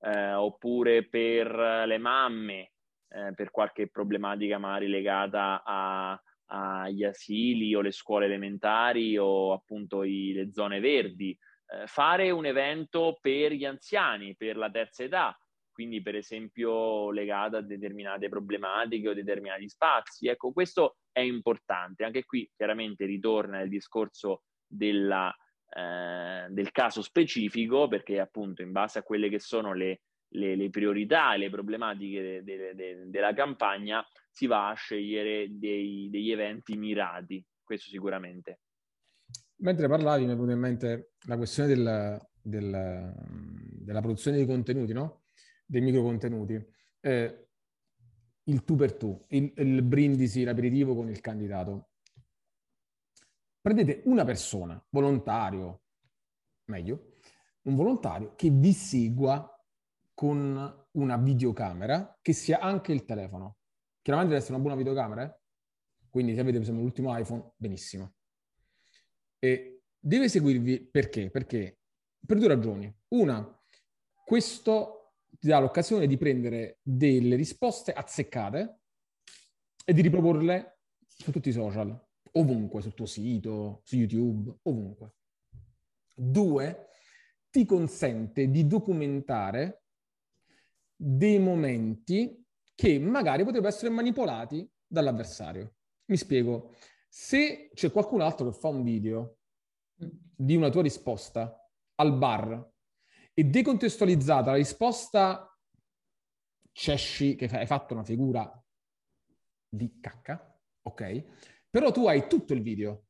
eh, oppure per le mamme, eh, per qualche problematica magari legata a, agli asili o le scuole elementari o appunto i, le zone verdi eh, fare un evento per gli anziani, per la terza età, quindi per esempio legato a determinate problematiche o determinati spazi. Ecco, questo è importante. Anche qui chiaramente ritorna il discorso della, eh, del caso specifico, perché appunto in base a quelle che sono le, le, le priorità e le problematiche de, de, de, della campagna si va a scegliere dei, degli eventi mirati, questo sicuramente. Mentre parlavi mi è venuta in mente la questione del, del, della produzione di contenuti, no? Dei microcontenuti. Eh, il tu per tu, il, il brindisi, l'aperitivo con il candidato. Prendete una persona, volontario, meglio, un volontario che vi segua con una videocamera che sia anche il telefono. Chiaramente deve essere una buona videocamera, eh? quindi se avete per esempio l'ultimo iPhone, benissimo. E deve seguirvi perché? Perché per due ragioni. Una, questo ti dà l'occasione di prendere delle risposte azzeccate e di riproporle su tutti i social, ovunque, sul tuo sito, su YouTube, ovunque. Due, ti consente di documentare dei momenti che magari potrebbero essere manipolati dall'avversario. Mi spiego, se c'è qualcun altro che fa un video di una tua risposta al bar e decontestualizzata la risposta cesci che hai fatto una figura di cacca, ok? Però tu hai tutto il video,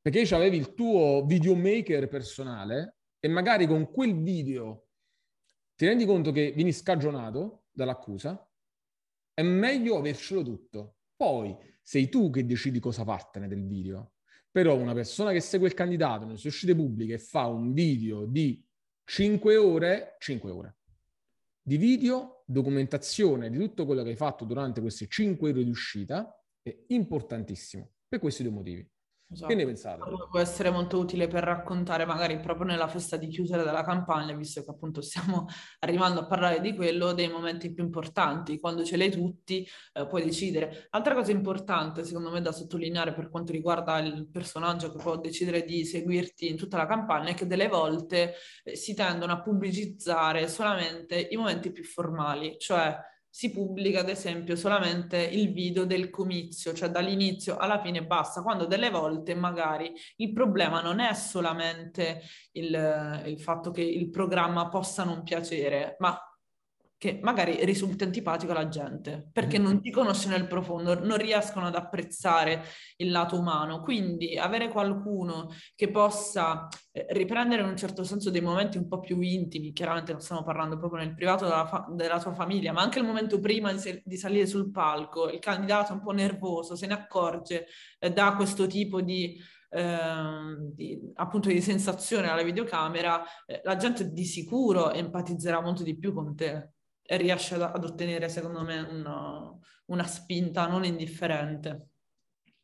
perché avevi il tuo videomaker personale e magari con quel video ti rendi conto che vieni scagionato dall'accusa, è meglio avercelo tutto. Poi sei tu che decidi cosa fartene del video. Però una persona che segue il candidato nelle sue uscite pubbliche fa un video di 5 ore, 5 ore di video, documentazione di tutto quello che hai fatto durante queste 5 ore di uscita è importantissimo per questi due motivi. Esatto. Che ne pensate? Può essere molto utile per raccontare magari proprio nella festa di chiusura della campagna, visto che appunto stiamo [LAUGHS] arrivando a parlare di quello, dei momenti più importanti. Quando ce l'hai tutti eh, puoi decidere. Altra cosa importante secondo me da sottolineare per quanto riguarda il personaggio che può decidere di seguirti in tutta la campagna è che delle volte eh, si tendono a pubblicizzare solamente i momenti più formali, cioè si pubblica ad esempio solamente il video del comizio, cioè dall'inizio alla fine basta, quando delle volte magari il problema non è solamente il, il fatto che il programma possa non piacere, ma che magari risulta antipatico alla gente, perché non ti conosce nel profondo, non riescono ad apprezzare il lato umano. Quindi avere qualcuno che possa eh, riprendere in un certo senso dei momenti un po' più intimi, chiaramente non stiamo parlando proprio nel privato della, fa- della tua famiglia, ma anche il momento prima di, se- di, salire sul palco, il candidato è un po' nervoso, se ne accorge, eh, dà questo tipo di... Eh, di, appunto di sensazione alla videocamera, eh, la gente di sicuro empatizzerà molto di più con te riesce ad, ad ottenere, secondo me, una, una spinta non indifferente.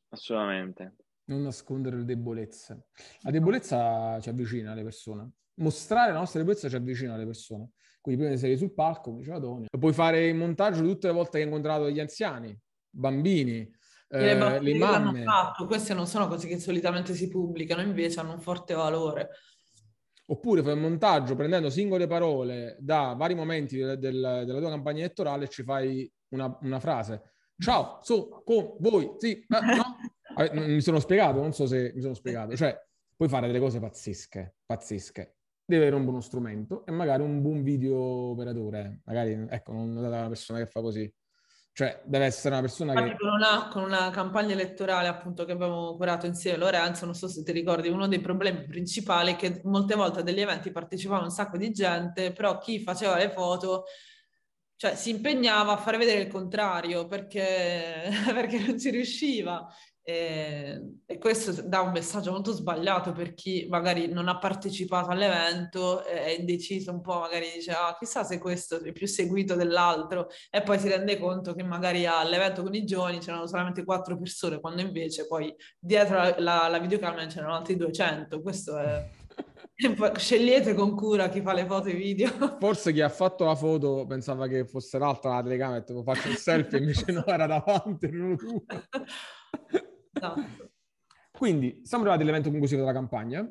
Assolutamente. Non nascondere le debolezze. La debolezza ci avvicina alle persone. Mostrare la nostra debolezza ci avvicina alle persone. Quindi prima di salire sul palco, come diceva Tony, puoi fare il montaggio tutte le volte che hai incontrato gli anziani, bambini, eh, le, le mamme. Fatto. Queste non sono cose che solitamente si pubblicano, invece hanno un forte valore. Oppure fai un montaggio prendendo singole parole da vari momenti del, del, della tua campagna elettorale e ci fai una, una frase. Ciao, so, con voi, sì, eh, no? [LAUGHS] Mi sono spiegato, non so se mi sono spiegato. Cioè, puoi fare delle cose pazzesche, pazzesche. Devi avere un buono strumento e magari un buon video operatore. Magari, ecco, non date una persona che fa così. Cioè, deve essere una persona che... Con una, con una, campagna elettorale, appunto, che abbiamo curato insieme, Lorenzo, non so se ti ricordi, uno dei problemi principali è che molte volte a degli eventi partecipava un sacco di gente, però chi faceva le foto cioè si impegnava a fare vedere il contrario perché, [LAUGHS] perché non ci riusciva e, e, questo dà un messaggio molto sbagliato per chi magari non ha partecipato all'evento, è indeciso un po', magari dice ah, chissà se questo è più seguito dell'altro e poi si rende conto che magari all'evento con i giovani c'erano solamente quattro persone, quando invece poi dietro la, la, la videocamera c'erano altri 200. Questo è... [LAUGHS] Scegliete con cura chi fa le foto e i video. Forse chi ha fatto la foto pensava che fosse l'altra la telecamera e tipo faccio il selfie, invece no, era davanti. [LAUGHS] Esatto. Quindi siamo arrivati all'evento conclusivo della campagna.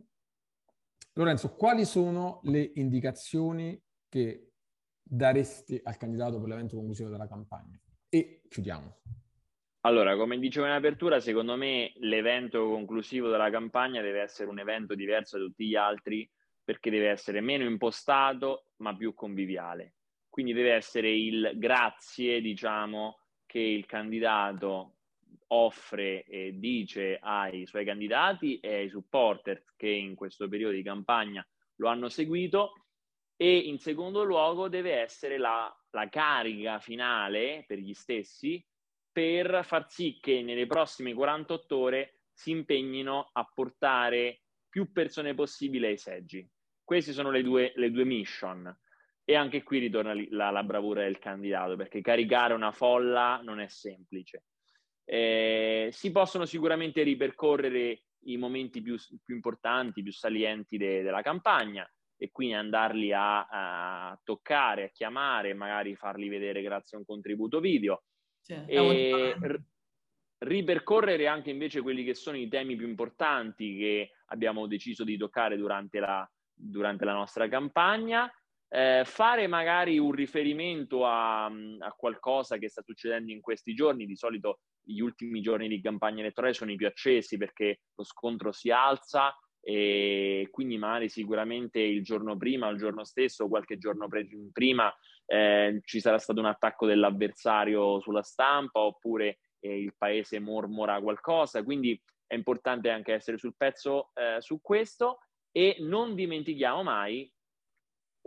Lorenzo, quali sono le indicazioni che daresti al candidato per l'evento conclusivo della campagna? E chiudiamo. Allora, come dicevo in apertura, secondo me l'evento conclusivo della campagna deve essere un evento diverso da tutti gli altri perché deve essere meno impostato ma più conviviale. Quindi deve essere il grazie, diciamo, che il candidato offre e dice ai suoi candidati e ai supporter che in questo periodo di campagna lo hanno seguito e in secondo luogo deve essere la la carica finale per gli stessi per far sì che nelle prossime 48 ore si impegnino a portare più persone possibile ai seggi. Queste sono le due, le due mission. E anche qui ritorna la, la, bravura del candidato, perché caricare una folla non è semplice. Eh, si possono sicuramente ripercorrere i momenti più, più importanti, più salienti de, della campagna e quindi andarli a, a, toccare, a chiamare, magari farli vedere grazie a un contributo video. Sì, e r- ripercorrere anche invece quelli che sono i temi più importanti che abbiamo deciso di toccare durante la, durante la nostra campagna, eh, fare magari un riferimento a, a, qualcosa che sta succedendo in questi giorni, di solito gli ultimi giorni di campagna elettorale sono i più accesi perché lo scontro si alza e quindi magari sicuramente il giorno prima, il giorno stesso, qualche giorno pre- prima eh, ci sarà stato un attacco dell'avversario sulla stampa oppure eh, il paese mormora qualcosa, quindi è importante anche essere sul pezzo eh, su questo e non dimentichiamo mai,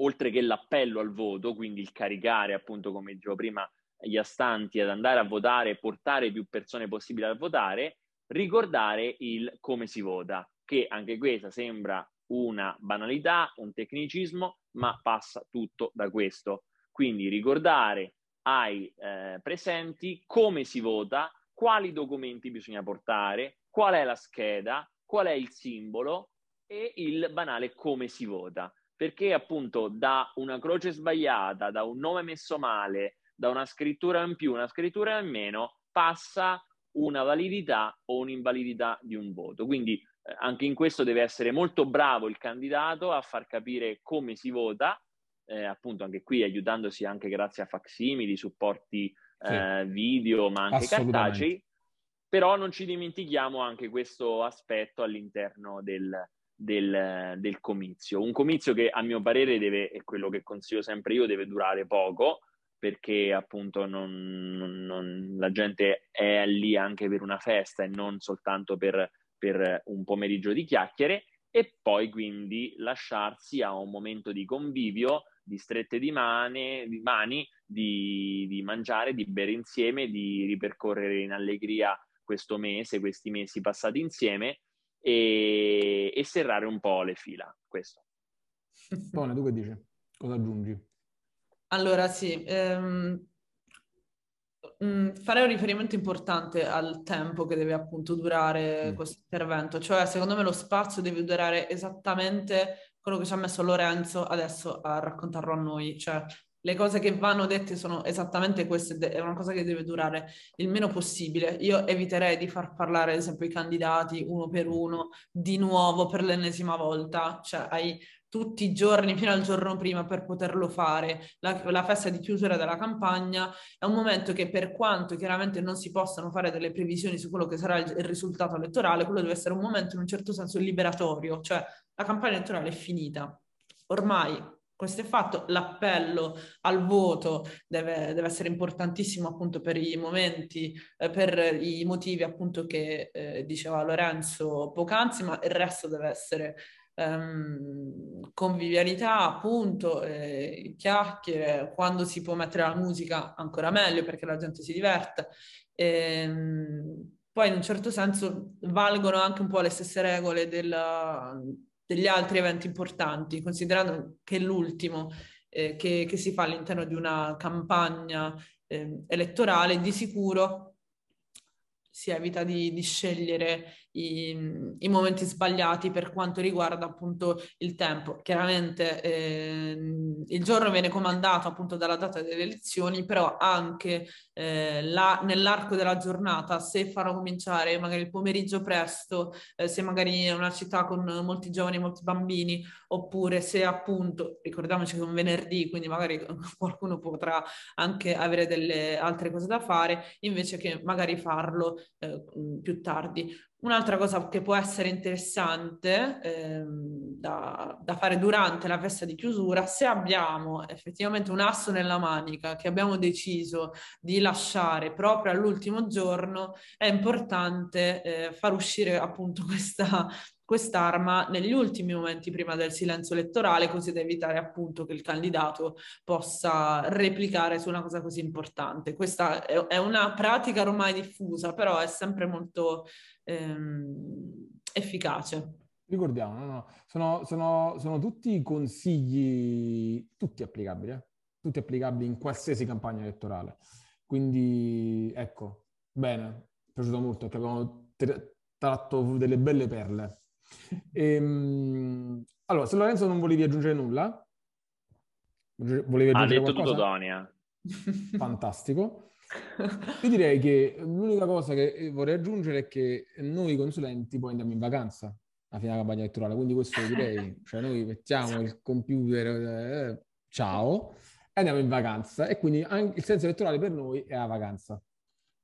oltre che l'appello al voto, quindi il caricare appunto come dicevo prima gli astanti ad andare a votare portare più persone possibili a votare, ricordare il come si vota che anche questa sembra una banalità, un tecnicismo, ma passa tutto da questo. Quindi ricordare ai eh, presenti come si vota, quali documenti bisogna portare, qual è la scheda, qual è il simbolo e il banale come si vota. Perché appunto da una croce sbagliata, da un nome messo male, da una scrittura in più, una scrittura in meno, passa una validità o un'invalidità di un voto. Quindi eh, anche in questo deve essere molto bravo il candidato a far capire come si vota, eh, appunto anche qui aiutandosi anche grazie a facsimili, supporti sì. eh, video, ma anche cartacei. Però non ci dimentichiamo anche questo aspetto all'interno del, del, del, comizio. Un comizio che a mio parere deve, è quello che consiglio sempre io, deve durare poco, perché appunto non, non, non, la gente è lì anche per una festa e non soltanto per per un pomeriggio di chiacchiere e poi quindi lasciarsi a un momento di convivio, di strette di, mani, di, mani, di, di mangiare, di bere insieme, di ripercorrere in allegria questo mese, questi mesi passati insieme e, e serrare un po' le fila. Questo. Buona, tu che dici? Cosa aggiungi? Allora sì, ehm, Mm, farei un riferimento importante al tempo che deve appunto durare mm. questo intervento, cioè secondo me lo spazio deve durare esattamente quello che ci ha messo Lorenzo adesso a raccontarlo a noi, cioè le cose che vanno dette sono esattamente queste, è una cosa che deve durare il meno possibile. Io eviterei di far parlare ad esempio i candidati uno per uno di nuovo per l'ennesima volta, cioè hai tutti i giorni fino al giorno prima per poterlo fare. La, la, festa di chiusura della campagna è un momento che per quanto chiaramente non si possano fare delle previsioni su quello che sarà il, il risultato elettorale, quello deve essere un momento in un certo senso liberatorio, cioè la campagna elettorale è finita. Ormai questo è fatto, l'appello al voto deve, deve, essere importantissimo appunto per i momenti, eh, per i motivi appunto che eh, diceva Lorenzo poc'anzi, ma il resto deve essere ehm, convivialità, appunto, eh, chiacchiere, quando si può mettere la musica ancora meglio perché la gente si diverte. E, ehm, poi in un certo senso valgono anche un po' le stesse regole della, degli altri eventi importanti, considerando che l'ultimo eh, che, che, si fa all'interno di una campagna eh, elettorale di sicuro si evita di, di scegliere i, i, momenti sbagliati per quanto riguarda appunto il tempo. Chiaramente eh, il giorno viene comandato appunto dalla data delle elezioni, però anche eh, la, nell'arco della giornata, se farò cominciare magari il pomeriggio presto, eh, se magari è una città con molti giovani, molti bambini, oppure se appunto, ricordiamoci che è un venerdì, quindi magari [LAUGHS] qualcuno potrà anche avere delle altre cose da fare, invece che magari farlo eh, più tardi. Un'altra cosa che può essere interessante ehm, da, da, fare durante la festa di chiusura, se abbiamo effettivamente un asso nella manica che abbiamo deciso di lasciare proprio all'ultimo giorno, è importante eh, far uscire appunto [LAUGHS] questa, quest'arma negli ultimi momenti prima del silenzio elettorale, così da evitare appunto che il candidato possa replicare su una cosa così importante. Questa è, una pratica ormai diffusa, però è sempre molto ehm, efficace. Ricordiamo, no, no. Sono, sono, sono, tutti consigli, tutti applicabili, eh? tutti applicabili in qualsiasi campagna elettorale. Quindi, ecco, bene, mi è piaciuto molto perché abbiamo tratto delle belle perle. Ehm, allora, se Lorenzo non volevi aggiungere nulla, volevi aggiungere ha detto qualcosa? tutto Tonia. [LAUGHS] Fantastico. [LAUGHS] Io direi che l'unica cosa che vorrei aggiungere è che noi consulenti poi andiamo in vacanza alla fine della campagna elettorale, quindi questo direi, cioè noi mettiamo il computer, eh, ciao, e andiamo in vacanza e quindi anche il senso elettorale per noi è la vacanza.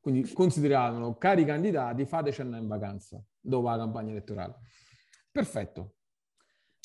Quindi consideratelo, cari candidati, fateci andare in vacanza dopo la campagna elettorale. Perfetto.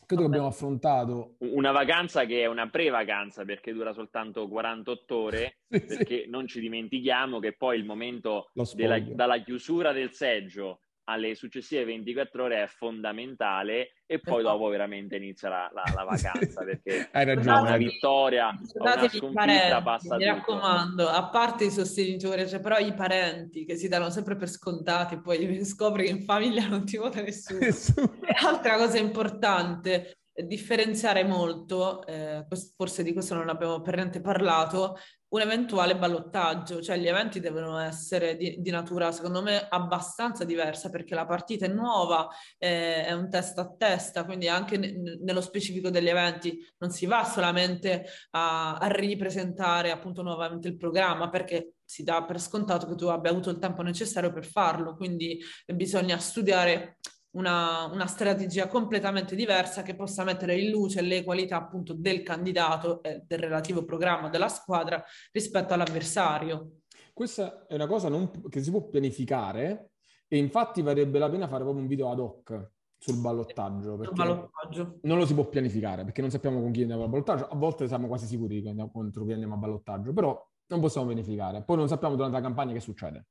Credo che abbiamo affrontato... Una vacanza che è una pre-vacanza perché dura soltanto 48 ore, [LAUGHS] sì, perché sì. non ci dimentichiamo che poi il momento della, dalla chiusura del seggio alle successive 24 ore è fondamentale e poi dopo veramente inizia la, la, la vacanza perché [LAUGHS] Hai ragione. una vittoria una sconfitta parenti, passa mi raccomando a parte i sostenitori cioè però i parenti che si danno sempre per scontati poi [LAUGHS] scopri che in famiglia non ti vota nessuno, nessuno. altra cosa importante differenziare molto, eh, forse di questo non abbiamo per niente parlato, un eventuale ballottaggio, cioè gli eventi devono essere di, di natura, secondo me, abbastanza diversa perché la partita è nuova, eh, è un testa a testa, quindi anche ne, nello specifico degli eventi non si va solamente a, a ripresentare appunto nuovamente il programma perché si dà per scontato che tu abbia avuto il tempo necessario per farlo, quindi bisogna studiare una, una, strategia completamente diversa che possa mettere in luce le qualità appunto del candidato e del relativo programma della squadra rispetto all'avversario. Questa è una cosa non, che si può pianificare e infatti varrebbe la pena fare proprio un video ad hoc sul ballottaggio. Ballottaggio. Non lo si può pianificare perché non sappiamo con chi andiamo al ballottaggio. A volte siamo quasi sicuri che andiamo contro chi andiamo a ballottaggio, però non possiamo pianificare. Poi non sappiamo durante la campagna che succede.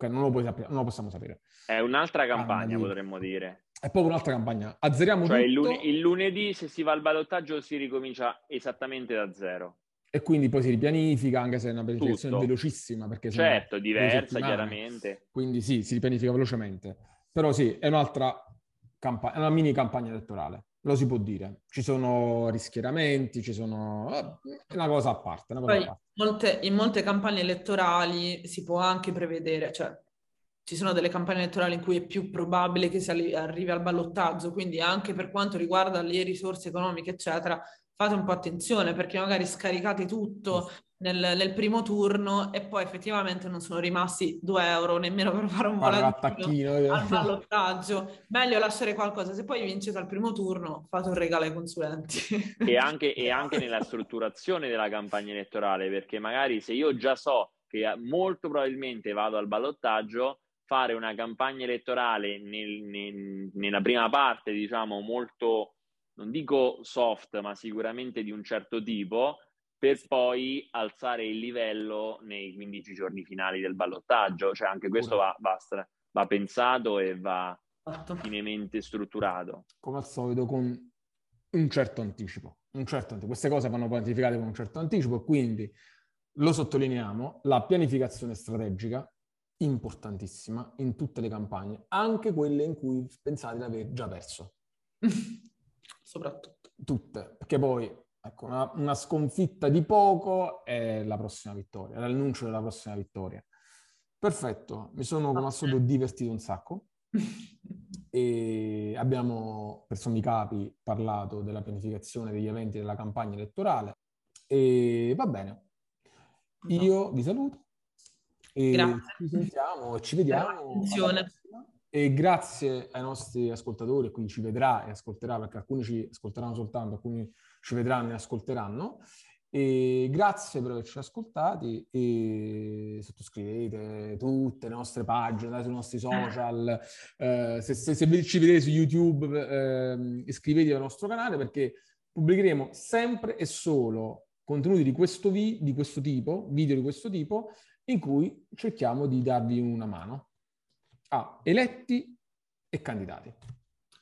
Ok, non lo, sapere, non lo, possiamo sapere. È un'altra campagna, ah, potremmo dire. È proprio un'altra campagna. Azzeriamo cioè, tutto. Il, il, lunedì, se si va al ballottaggio, si ricomincia esattamente da zero. E quindi poi si ripianifica, anche se è una pianificazione tutto. velocissima. Perché certo, diversa, chiaramente. Quindi sì, si ripianifica velocemente. Però sì, è un'altra campagna, è una mini campagna elettorale lo si può dire. Ci sono rischieramenti, ci sono... Eh, è una cosa a parte. Cosa Poi, a parte. Molte, in molte campagne elettorali si può anche prevedere, cioè ci sono delle campagne elettorali in cui è più probabile che si arrivi al ballottaggio, quindi anche per quanto riguarda le risorse economiche, eccetera, fate un po' attenzione perché magari scaricate tutto nel, nel, primo turno e poi effettivamente non sono rimasti due euro nemmeno per fare un volantino al ballottaggio. Meglio lasciare qualcosa. Se poi vincete al primo turno, fate un regalo ai consulenti. [LAUGHS] E anche, e anche nella strutturazione della campagna elettorale, perché magari se io già so che molto probabilmente vado al ballottaggio, fare una campagna elettorale nel, nel, nella prima parte, diciamo, molto, non dico soft, ma sicuramente di un certo tipo, per poi alzare il livello nei 15 giorni finali del ballottaggio. Cioè anche questo va, va, va pensato e va finemente strutturato. Come al solito con un certo anticipo. Un certo anticipo. Queste cose vanno pianificate con un certo anticipo, quindi lo sottolineiamo, la pianificazione strategica importantissima in tutte le campagne, anche quelle in cui pensate di aver già perso. [LAUGHS] Soprattutto. Tutte, perché poi Ecco, una, una, sconfitta di poco è la prossima vittoria, l'annuncio della prossima vittoria. Perfetto, mi sono come al solito divertito un sacco [LAUGHS] e abbiamo per sommi capi parlato della pianificazione degli eventi della campagna elettorale e va bene. Io vi saluto e Grazie. ci sentiamo, ci vediamo. E grazie ai nostri ascoltatori, quindi ci vedrà e ascolterà, perché alcuni ci ascolteranno soltanto, alcuni ci vedranno e ascolteranno. E grazie per averci ascoltati e sottoscrivete tutte le nostre pagine, andate sui nostri social, eh, se, se, se, ci vedete su YouTube eh, iscrivetevi al nostro canale perché pubblicheremo sempre e solo contenuti di questo, vi, di questo tipo, video di questo tipo, in cui cerchiamo di darvi una mano a eletti e candidati.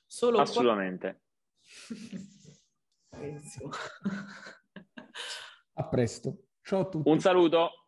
Solo Assolutamente. Benissimo. A presto. Ciao a tutti. Un saluto.